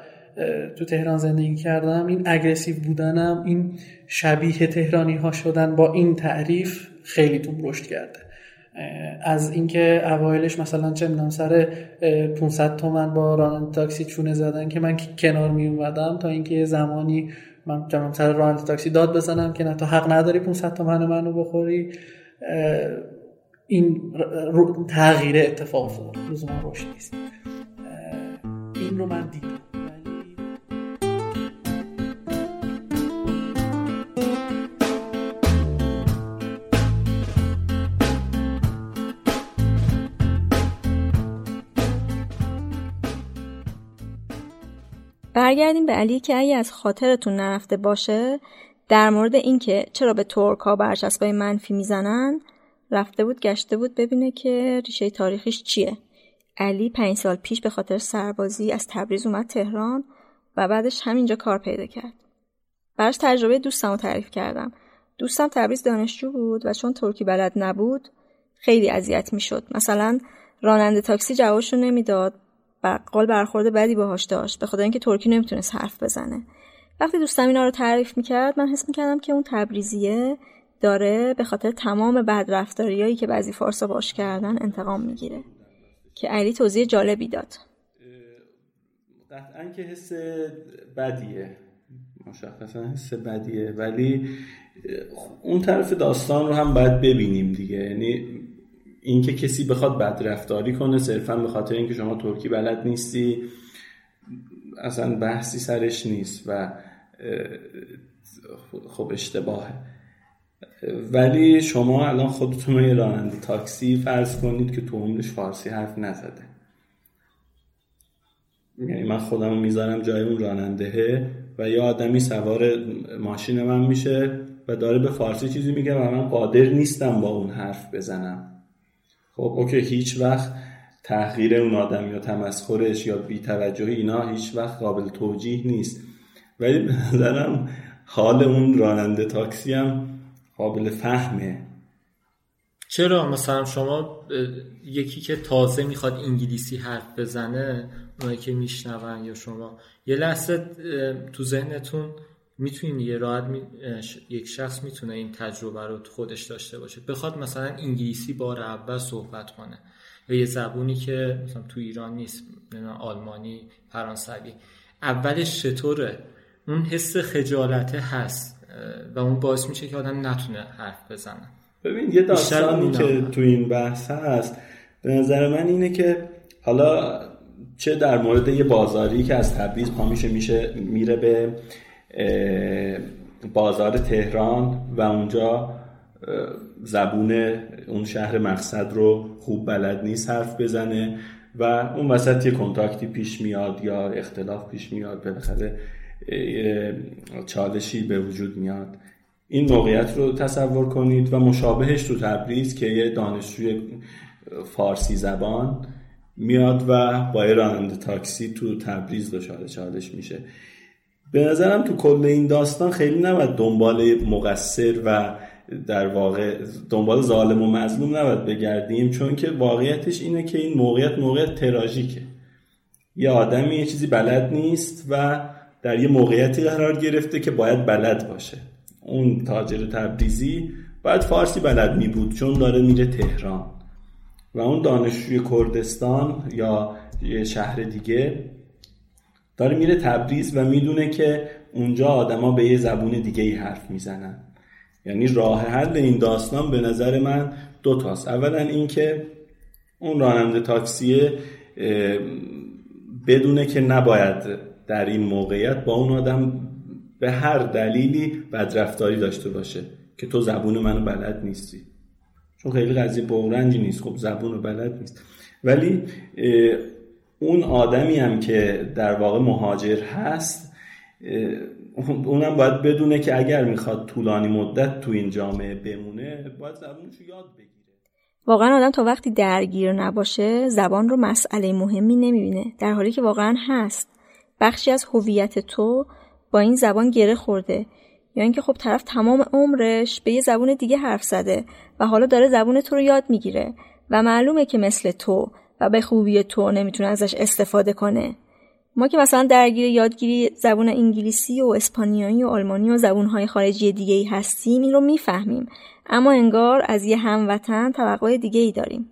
تو تهران زندگی کردم این اگریسیو بودنم این شبیه تهرانی ها شدن با این تعریف خیلی تو رشد کرده. از اینکه اوایلش مثلا چه می‌دونم سر 500 تومن با راننده تاکسی چونه زدن که من کنار می اومدم تا اینکه زمانی من جمعم سر راننده تاکسی داد بزنم که نه تو حق نداری 500 تومن منو بخوری. این تغییر اتفاق افتاد. لزوما رشد نیست. این رو من دیدم. برگردیم به علی که اگه از خاطرتون نرفته باشه در مورد اینکه چرا به ترک ها برچسبای منفی می‌زنن رفته بود گشته بود ببینه که ریشه تاریخیش چیه. علی پنج سال پیش به خاطر سربازی از تبریز اومد تهران و بعدش همینجا کار پیدا کرد. براش تجربه دوستم رو تعریف کردم. دوستم تبریز دانشجو بود و چون ترکی بلد نبود خیلی اذیت می‌شد. مثلا راننده تاکسی جوابشو نمی‌داد. بقال برخورد بدی باهاش داشت به خاطر اینکه ترکی نمی‌تونست حرف بزنه. وقتی دوستم اینا رو تعریف می‌کرد من حس می‌کردم که اون تبریزیه داره به خاطر تمام بدرفتاریایی که بعضی فارسا باش کردن انتقام می‌گیره که علی توضیح جالبی داد. قطعا که حس بدیه مشخصا حس بدیه. ولی اون طرف داستان رو هم باید ببینیم دیگه. یعنی اینکه کسی بخواد بدرفتاری کنه صرفا به خاطر اینکه شما ترکی بلد نیستی اصلا بحثی سرش نیست و خب اشتباهه. ولی شما الان خودتون یه راننده تاکسی فرض کنید که تو عمرش فارسی حرف نزده. یعنی من خودم می‌ذارم جای اون رانندهه و یه آدمی سوار ماشین من میشه و داره به فارسی چیزی میگه و من قادر نیستم با اون حرف بزنم. خب اوکی هیچ وقت تحقیر اون آدم یا تمسخرش یا بیتوجهی اینا هیچ وقت قابل توجیه نیست. ولی به نظرم حال اون راننده تاکسی هم قابل فهمه. چرا؟ مثلا شما یکی که تازه می‌خواد انگلیسی حرف بزنه اونایی که میشنون یا شما یه لحظه تو ذهنتون می‌تونین یه راحت یک شخص می‌تونه این تجربه رو خودش داشته باشه. بخواد مثلا انگلیسی بار اول صحبت کنه یا یه زبونی که مثلا تو ایران نیست آلمانی فرانسوی. اولش چطوره؟ اون حس خجالته هست و اون باعث میشه که آدم نتونه حرف بزنه. ببین یه داستانی که تو این بحث هست به نظر من اینه که حالا چه در مورد یه بازاری که از تبریز پا میشه میشه میره به بازار تهران و اونجا زبون اون شهر مقصد رو خوب بلد نیست حرف بزنه و اون وسط یه کنتاکتی پیش میاد یا اختلاف پیش میاد بالاخره چالشی به وجود میاد. این موقعیت رو تصور کنید و مشابهش تو تبریز که یه دانشجوی فارسی زبان میاد و با راننده تاکسی تو تبریز دچار چالش میشه. به نظرم تو کل این داستان خیلی نباید دنبال مقصر و در واقع دنبال ظالم و مظلوم نباید بگردیم چون که واقعیتش اینه که این موقعیت موقعیت تراژیکه. یه آدمی یه چیزی بلد نیست و در یه موقعیتی قرار گرفته که باید بلد باشه. اون تاجر تبریزی باید فارسی بلد می بود چون داره میره تهران. و اون دانشجوی کردستان یا یه شهر دیگه داره میره تبریز و می‌دونه که اونجا آدما به یه زبون دیگه ای حرف می‌زنن. یعنی راه حل این داستان به نظر من دو تاست. اولا اینکه اون راننده تاکسیه بدونه که نباید در این موقعیت با اون آدم به هر دلیلی بدرفتاری داشته باشه که تو زبون منو بلد نیستی. چون خیلی قضیه بورنجی نیست. خب زبون بلد نیست. ولی اون آدمی هم که در واقع مهاجر هست اونم باید بدونه که اگر می‌خواد طولانی مدت تو این جامعه بمونه باید زبونشو یاد بگیره. واقعا آدم تا وقتی درگیر نباشه زبان رو مسئله مهمی نمی‌بینه در حالی که واقعا هست. بخشی از هویت تو با این زبان گره خورده. یا اینکه خب طرف تمام عمرش به یه زبون دیگه حرف زده و حالا داره زبون تو رو یاد می‌گیره. و معلومه که مثل تو و به خوبی تو نمی‌تونه ازش استفاده کنه. ما که مثلا درگیر یادگیری زبون انگلیسی و اسپانیایی و آلمانی و زبونهای خارجی دیگه ای هستیم این رو می‌فهمیم. اما انگار از یه هموطن توقع دیگه ای داریم.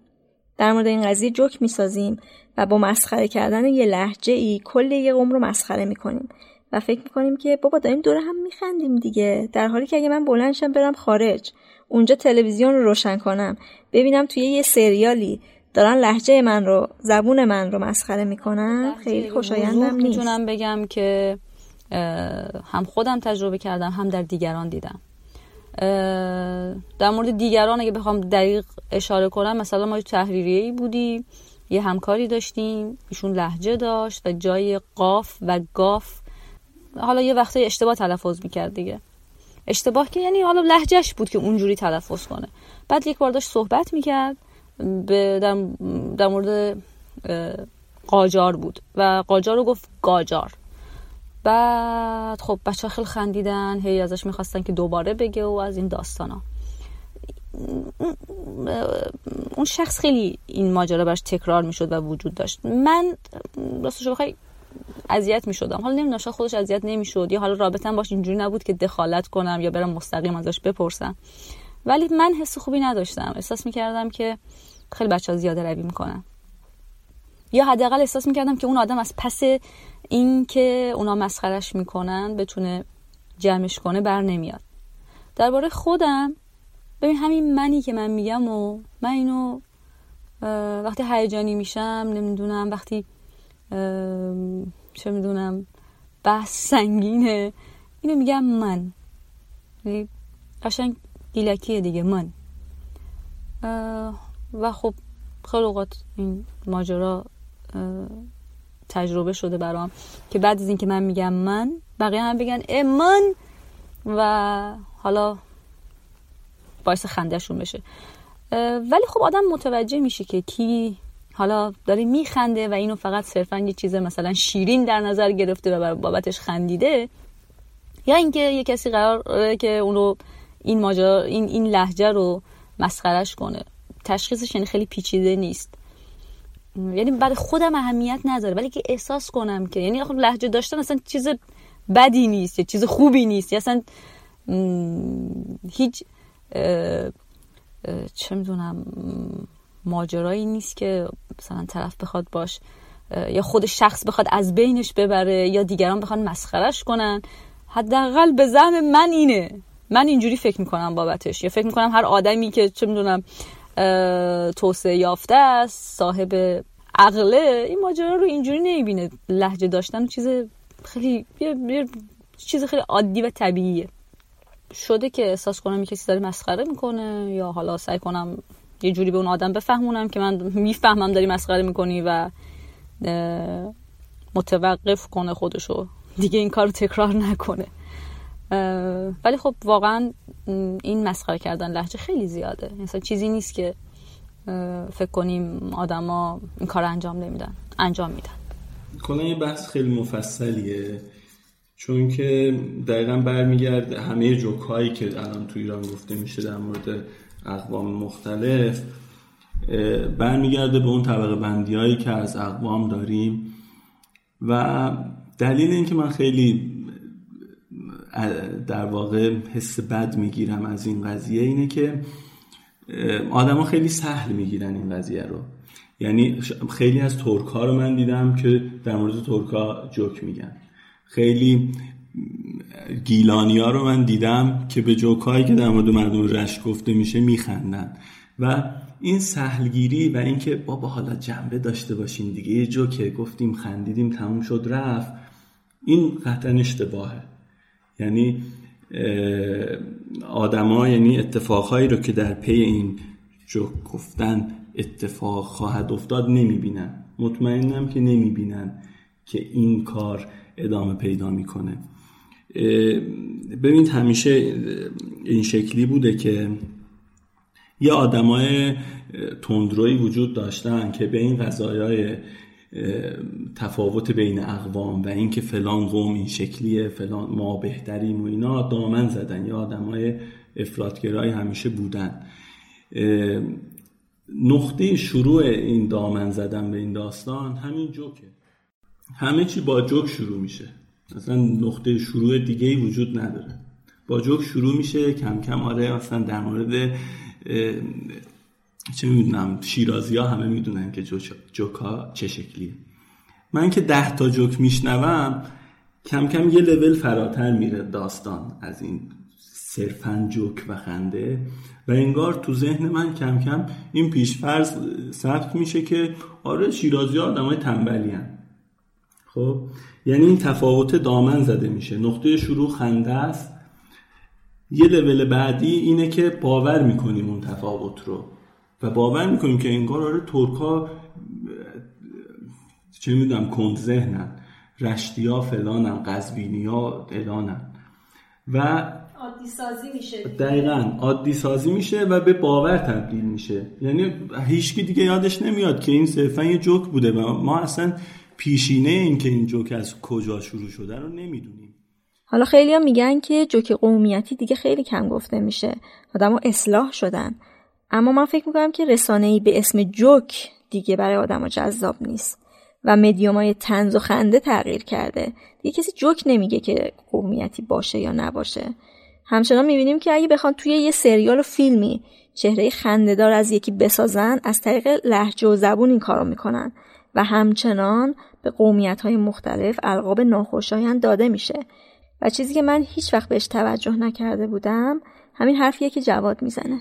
در مورد این قضیه جوک می‌سازیم و با مسخره کردن یه لحجه ای کل یه قوم رو مسخره می‌کنیم و فکر می‌کنیم که بابا داریم دور هم میخندیم دیگه. در حالی که اگه من بلندشم برم خارج اونجا تلویزیون رو روشن کنم ببینم توی یه سریالی دارن لحجه من رو زبون من رو مسخره می‌کنن. خیلی خوشایندم نیست. می‌تونم بگم که هم خودم تجربه کردم هم در دیگران دیدم. در مورد دیگران اگه بخوام دقیق اشاره کنم مثلا ما تحریریه بودیم یه همکاری داشتیم ایشون لحجه داشت و جای قاف و گاف. حالا یه وقتی اشتباه تلفظ می‌کرد دیگه. اشتباه که یعنی حالا لحجهش بود که اونجوری تلفظ کنه. بعد یک بار داشت صحبت می‌کرد. به در, مورد قاجار بود و قاجار رو گفت گاجار. بعد خب بچه خیلی خندیدن هی ازش می‌خواستن که دوباره بگه و از این داستان ها. اون شخص خیلی این ماجرا براش تکرار می‌شد و وجود داشت. من راستش بخوای اذیت می‌شدم. حالا نمی‌دونم خودش اذیت نمی‌شد یا حالا رابطم باش اینجوری نبود که دخالت کنم یا برم مستقیم ازش بپرسم. ولی من حس خوبی نداشتم. احساس می‌کردم که خیلی بچه ها زیاده روی می‌کنن. یا حداقل احساس می‌کردم که اون آدم از پس این که اونا مسخرش می‌کنن بتونه جمعش کنه بر نمیاد. درباره خودم ببین همین منی که من میگم و من اینو وقتی هیجانی میشم نمی‌دونم وقتی چه می‌دونم بحث سنگینه اینو میگم من. یعنی قشنگ دیلکیه دیگه من. و خب خیلی اوقات این ماجرا تجربه شده برام که بعد از اینکه من میگم من بقیه هم بگن ای من و حالا باعث خندهشون بشه. ولی خب آدم متوجه میشه که کی حالا داره میخنده و اینو فقط صرفا یه چیز مثلا شیرین در نظر گرفته و بابتش خندیده یا اینکه یه کسی قرار که اونو این ماجرا این این لحجه رو مسخرش کنه. تشخیصش یعنی خیلی پیچیده نیست. یعنی برای خودم اهمیت نداره ولی که احساس کنم که یعنی خب لحجه داشتن اصلا چیز بدی نیست یا چیز خوبی نیست. یا اصلا هیچ چه می‌دونم ماجرایی نیست که مثلا طرف بخواد باش یا خود شخص بخواد از بینش ببره یا دیگران بخواد مسخرش کنن. حداقل به زعم من اینه. من اینجوری فکر می‌کنم بابتش. یا فکر می‌کنم هر آدمی که چه می‌دونم توسعه یافته است صاحب عقله این ماجرا رو اینجوری نمی‌بینه. لحجه داشتن چیز خیلی یه چیز خیلی عادی و طبیعیه. شده که احساس کنم یه کسی داره مسخره می‌کنه یا حالا سعی کنم یه جوری به اون آدم بفهمونم که من می‌فهمم داری مسخره می‌کنی و متوقف کنه خودشو. دیگه این کار رو تکرار نکنه. ولی خب واقعا این مسخره کردن لحجه خیلی زیاده. مثلا چیزی نیست که فکر کنیم آدما این کار انجام نمیدن انجام میدن. کلا یه بحث خیلی مفصلیه چون که دقیقا برمیگرده همه جوک هایی که الان تو ایران گفته میشه در مورد اقوام مختلف برمیگرده به اون طبقه بندی هایی که از اقوام داریم. و دلیل اینکه من خیلی در واقع حس بد می‌گیرم از این قضیه اینه که آدما خیلی سهل می‌گیرن این قضیه رو. یعنی خیلی از ترک ها رو من دیدم که در مورد ترک ها جوک میگن. خیلی گیلانی رو من دیدم که به جوک هایی که در مورد مردم رشت گفته میشه میخندن. و این سهلگیری و اینکه بابا حالا جنبه داشته باشین دیگه یه جوکه گفتیم خندیدیم تموم شد رفت. این قطعا اشتباهه. یعنی آدما یعنی اتفاقهایی رو که در پی این جوک گفتن اتفاق خواهد افتاد نمی‌بینن. مطمئنم که نمی‌بینن که این کار ادامه پیدا می‌کنه. ببینید همیشه این شکلی بوده که یه آدمای تندروی وجود داشتن که به این قضایای تفاوت بین اقوام و اینکه فلان قوم این شکلیه فلان ما بهتریم و اینا دامن زدن. یا آدمای افراطگرایی همیشه بودن. نقطه شروع این دامن زدن به این داستان همین جوکه. همه چی با جوک شروع میشه. اصلا نقطه شروع دیگه ای وجود نداره. با جوک شروع میشه کم کم آره اصلا در مورد چه می‌دونم شیرازی ها همه می‌دونن که جوک ها چه شکلیه. من که ده تا جوک میشنوم کم کم یه لول فراتر میره داستان از این صرفا جوک و خنده و انگار تو ذهن من کم کم این پیشفرض ثبت میشه که آره شیرازی ها آدم های تنبلی خب؟ یعنی این تفاوت دامن زده میشه. نقطه شروع خنده است. یه لول بعدی اینه که باور می‌کنیم اون تفاوت رو. و باور می‌کنیم که انگار آره ترکا چه می‌دونم کند ذهنن رشتی ها فلانن قزوینی ها الانن و عادی سازی میشه دقیقا عادی سازی میشه و به باور تبدیل میشه. یعنی هیچکی دیگه یادش نمیاد که این صرفا یه جوک بوده و ما اصلا پیشینه این که این جوک از کجا شروع شده رو نمی‌دونیم. حالا خیلی ها میگن که جوک قومیتی دیگه خیلی کم گفته میشه. آدم اصلاح شدن. اما من فکر می‌کنم که رسانه به اسم جوک دیگه برای آدم جذاب نیست و مدیوم های تنز و خنده تغییر کرده. دیگه کسی جوک نمیگه که قومیتی باشه یا نباشه. همچنان می‌بینیم که اگه بخوان توی یه سریال و فیلمی چهره خندهدار از یکی بسازن از طریق لحجه و زبون این کارو می‌کنن و همچنان به قومیت های مختلف القاب ناخوشایند داده میشه. و چیزی که من هیچ وقت بهش توجه نکرده بودم همین حرفیه که جواد می‌زنه.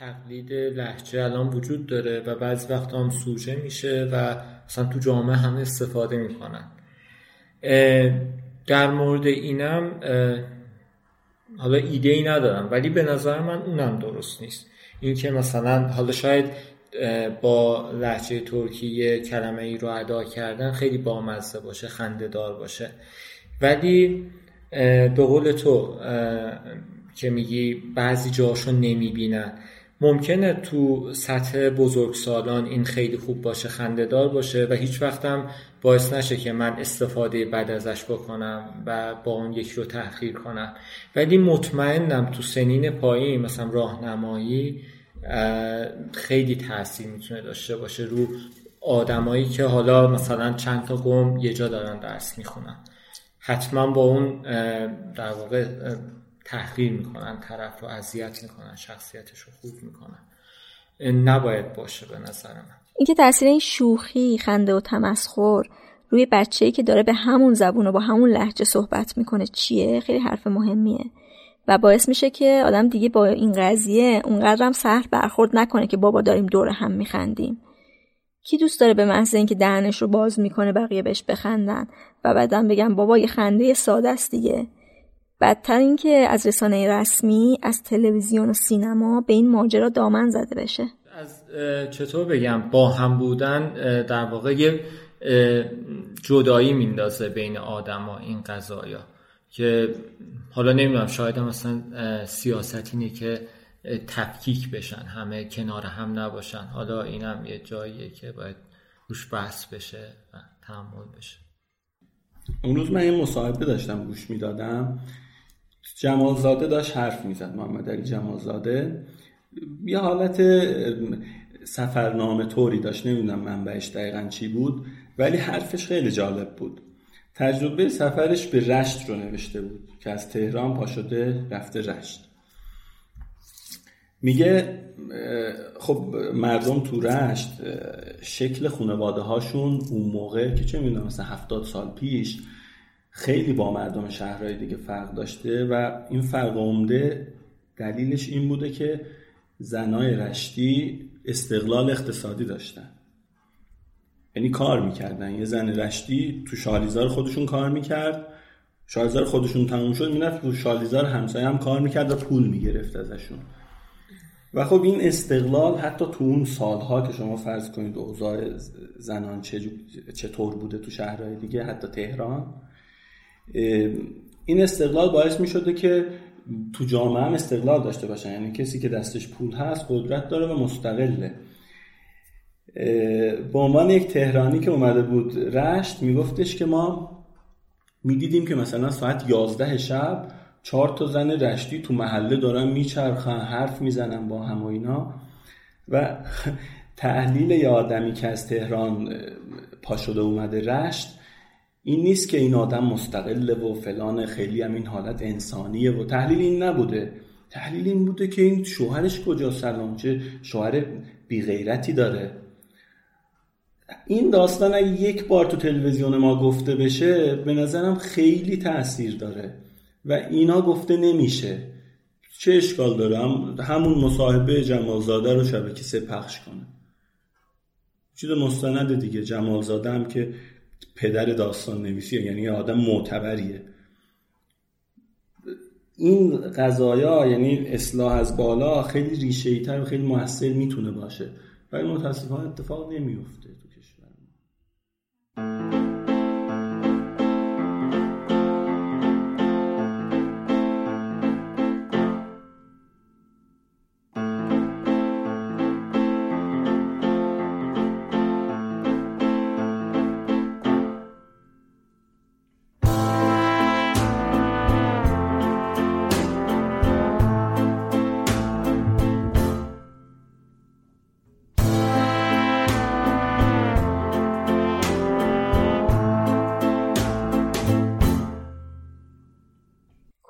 تقلید لحجه الان وجود داره و بعضی وقت هم سوژه میشه و مثلا تو جامعه همه استفاده می‌کنن. در مورد اینم حالا ایده ای ندارم ولی به نظر من اونم درست نیست. اینکه مثلا حالا شاید با لحجه ترکی کلمه ای رو ادا کردن خیلی بامزه باشه خنده دار باشه. ولی به قول تو که میگی بعضی جاشو نمی‌بینن. ممکنه تو سطح بزرگسالان این خیلی خوب باشه خندهدار باشه و هیچ وقتم باعث نشه که من استفاده بد ازش بکنم و با اون یکی رو تحقیر کنم. ولی مطمئنم تو سنین پایین مثلا راهنمایی خیلی تاثیر می‌تونه داشته باشه رو آدمایی که حالا مثلا چند تا قوم یه جا دارن درس می‌خونن. حتما با اون در واقع تحقیر می‌کنن طرف رو اذیت می‌کنن شخصیتش رو خوب می‌کنن. نباید باشه به نظر من. اینکه تاثیر این شوخی خنده و تمسخر روی بچه‌ای که داره به همون زبون و با همون لحجه صحبت می‌کنه چیه؟ خیلی حرف مهمیه. و باعث میشه که آدم دیگه با این قضیه اونقدرم سهل برخورد نکنه که بابا داریم دور هم میخندیم. کی دوست داره به محض اینکه دهنش رو باز می‌کنه بقیه بهش بخندن؟ و بعدم بگم بابا یه خنده ساده است دیگه. بدتر اینکه از رسانه رسمی از تلویزیون و سینما به این ماجرا دامن زده بشه. از چطور بگم؟ با هم بودن در واقع یه جدایی میندازه بین آدما این قضایا. که حالا نمی‌دونم شاید مثلا سیاست اینه که تفکیک بشن همه کنار هم نباشن. حالا اینم یه جاییه که باید روش بحث بشه و تحمل بشه. اون روز من یه مصاحبه داشتم گوش می‌دادم. جمالزاده داشت حرف می‌زد محمد علی جمالزاده. یه حالت سفرنامه طوری داشت نمی‌دونم منبعش دقیقا چی بود ولی حرفش خیلی جالب بود. تجربه سفرش به رشت رو نوشته بود که از تهران پا شده رفته رشت. میگه خب مردم تو رشت شکل خانواده هاشون اون موقع که چه می‌دونم مثلا هفتاد سال پیش خیلی با مردم شهرهای دیگه فرق داشته و این فرق عمده دلیلش این بوده که زنای رشتی استقلال اقتصادی داشتن. یعنی کار می‌کردن. یه زن رشتی تو شالیزار خودشون کار می‌کرد. شالیزار خودشون تموم شد می‌رفت تو شالیزار همسایه هم کار می‌کرد و پول می‌گرفت ازشون. و خب این استقلال حتی تو اون سالها که شما فرض کنید اوضاع زنان چطور بوده تو شهرهای دیگه حتی تهران این استقلال باعث می شده که تو جامعه هم استقلال داشته باشن. یعنی کسی که دستش پول هست قدرت داره و مستقله. به عنوان یک تهرانی که اومده بود رشت میگفتش که ما می‌دیدیم که مثلا ساعت 11 شب چهار تا زن رشتی تو محله دارن میچرخن حرف می‌زنن با هم و اینا. و تحلیل یه آدمی که از تهران پا شده اومده رشت این نیست که این آدم مستقله و فلان خیلی هم این حالت انسانیه و تحلیل این نبوده. تحلیل این بوده که این شوهرش کجا سلام چه شوهر بیغیرتی داره. این داستان اگه یک بار تو تلویزیون ما گفته بشه به نظرم خیلی تاثیر داره و اینا گفته نمیشه. چه اشکال داره؟ همون مصاحبه جمالزاده رو شبکه سه پخش کنه. چیز مستند دیگه جمالزاده هم که پدر داستان نویسیه یعنی یه آدم معتبریه. این قضایا یعنی اصلاح از بالا خیلی ریشه تر و خیلی موثر می‌تونه باشه. ولی متاسفانه اتفاق نمیفته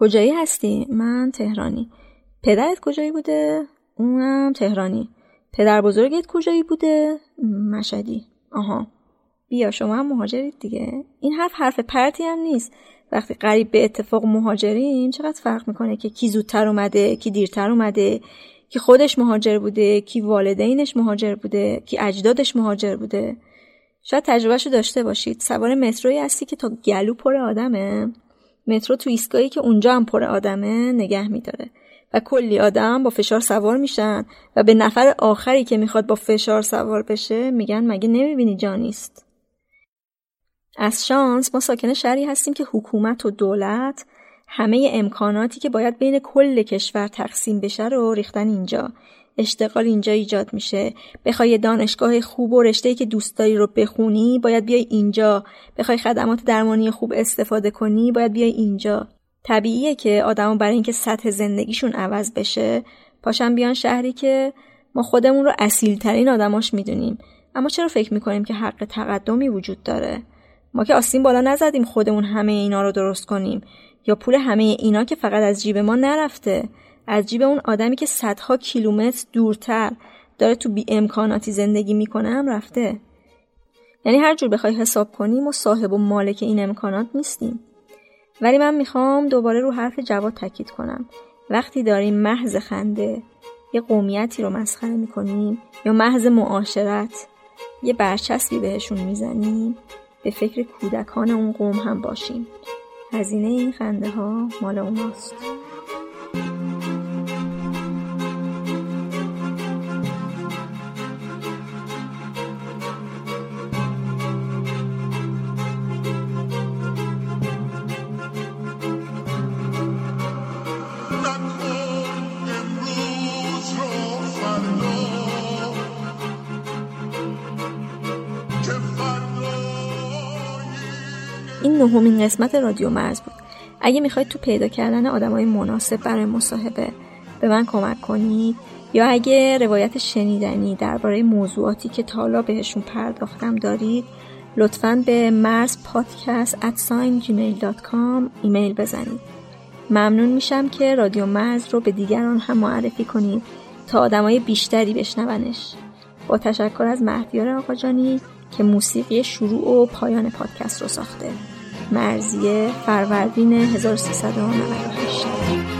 کجایی هستی؟ من تهرانی. پدرت کجایی بوده؟ اونم تهرانی. پدر بزرگت کجایی بوده؟ مشدی آها. بیا شما هم مهاجرید دیگه. این حرف حرف پرتی هم نیست. وقتی قریب به اتفاق مهاجرین چقدر فرق می‌کنه که کی زودتر اومده کی دیرتر اومده کی خودش مهاجر بوده کی والدینش مهاجر بوده کی اجدادش مهاجر بوده. شاید تجربهشو داشته باشید. سوار متروی هستی که تا گلو پر آدمه. مترو تو ایستگاهی که اونجا هم پر آدمه نگه میداره. و کلی آدم با فشار سوار میشن و به نفر آخری که می‌خواد با فشار سوار بشه میگن مگه نمی‌بینی جا نیست؟ از شانس ما ساکن شهری هستیم که حکومت و دولت همه امکاناتی که باید بین کل کشور تقسیم بشه رو ریختن اینجا. اشتغال اینجا ایجاد میشه. بخوای دانشگاه خوب و رشته که دوست داری رو بخونی باید بیای اینجا. بخوای خدمات درمانی خوب استفاده کنی باید بیای اینجا. طبیعیه که آدما برای اینکه سطح زندگیشون عوض بشه پاشن بیان شهری که ما خودمون رو اصیل ترین آدماش می‌دونیم. اما چرا فکر می‌کنیم که حق تقدمی وجود داره؟ ما که آسین بالا نزدیم خودمون همه اینا رو درست کنیم. یا پول همه اینا که فقط از جیب ما نرفته. از جیب اون آدمی که صدها کیلومتر دورتر داره تو بی امکاناتی زندگی می‌کنه هم رفته. یعنی هر جور بخوای حساب کنیم و صاحب و مالک این امکانات نیستیم. ولی من می‌خوام دوباره رو حرف جواد تاکید کنم. وقتی داریم محض خنده یه قومیتی رو مسخره می‌کنیم یا محض معاشرت یه برچسبی بهشون می‌زنیم به فکر کودکان اون قوم هم باشیم. هزینه این خنده ها مال اوناست. نهمین قسمت رادیو مرز بود. اگه می‌خواید تو پیدا کردن آدمای مناسب برای مصاحبه به من کمک کنید یا اگه روایت شنیدنی درباره موضوعاتی که تالا بهشون پرداختم دارید لطفا به مرز پادکست ایمیل بزنید. ممنون میشم که رادیو مرز رو به دیگران هم معرفی کنید تا آدمای بیشتری بشنونش. با تشکر از مهدیار آقاجانی که موسیقی شروع و پایان پادکست رو ساخته. مرزیه فروردین 1398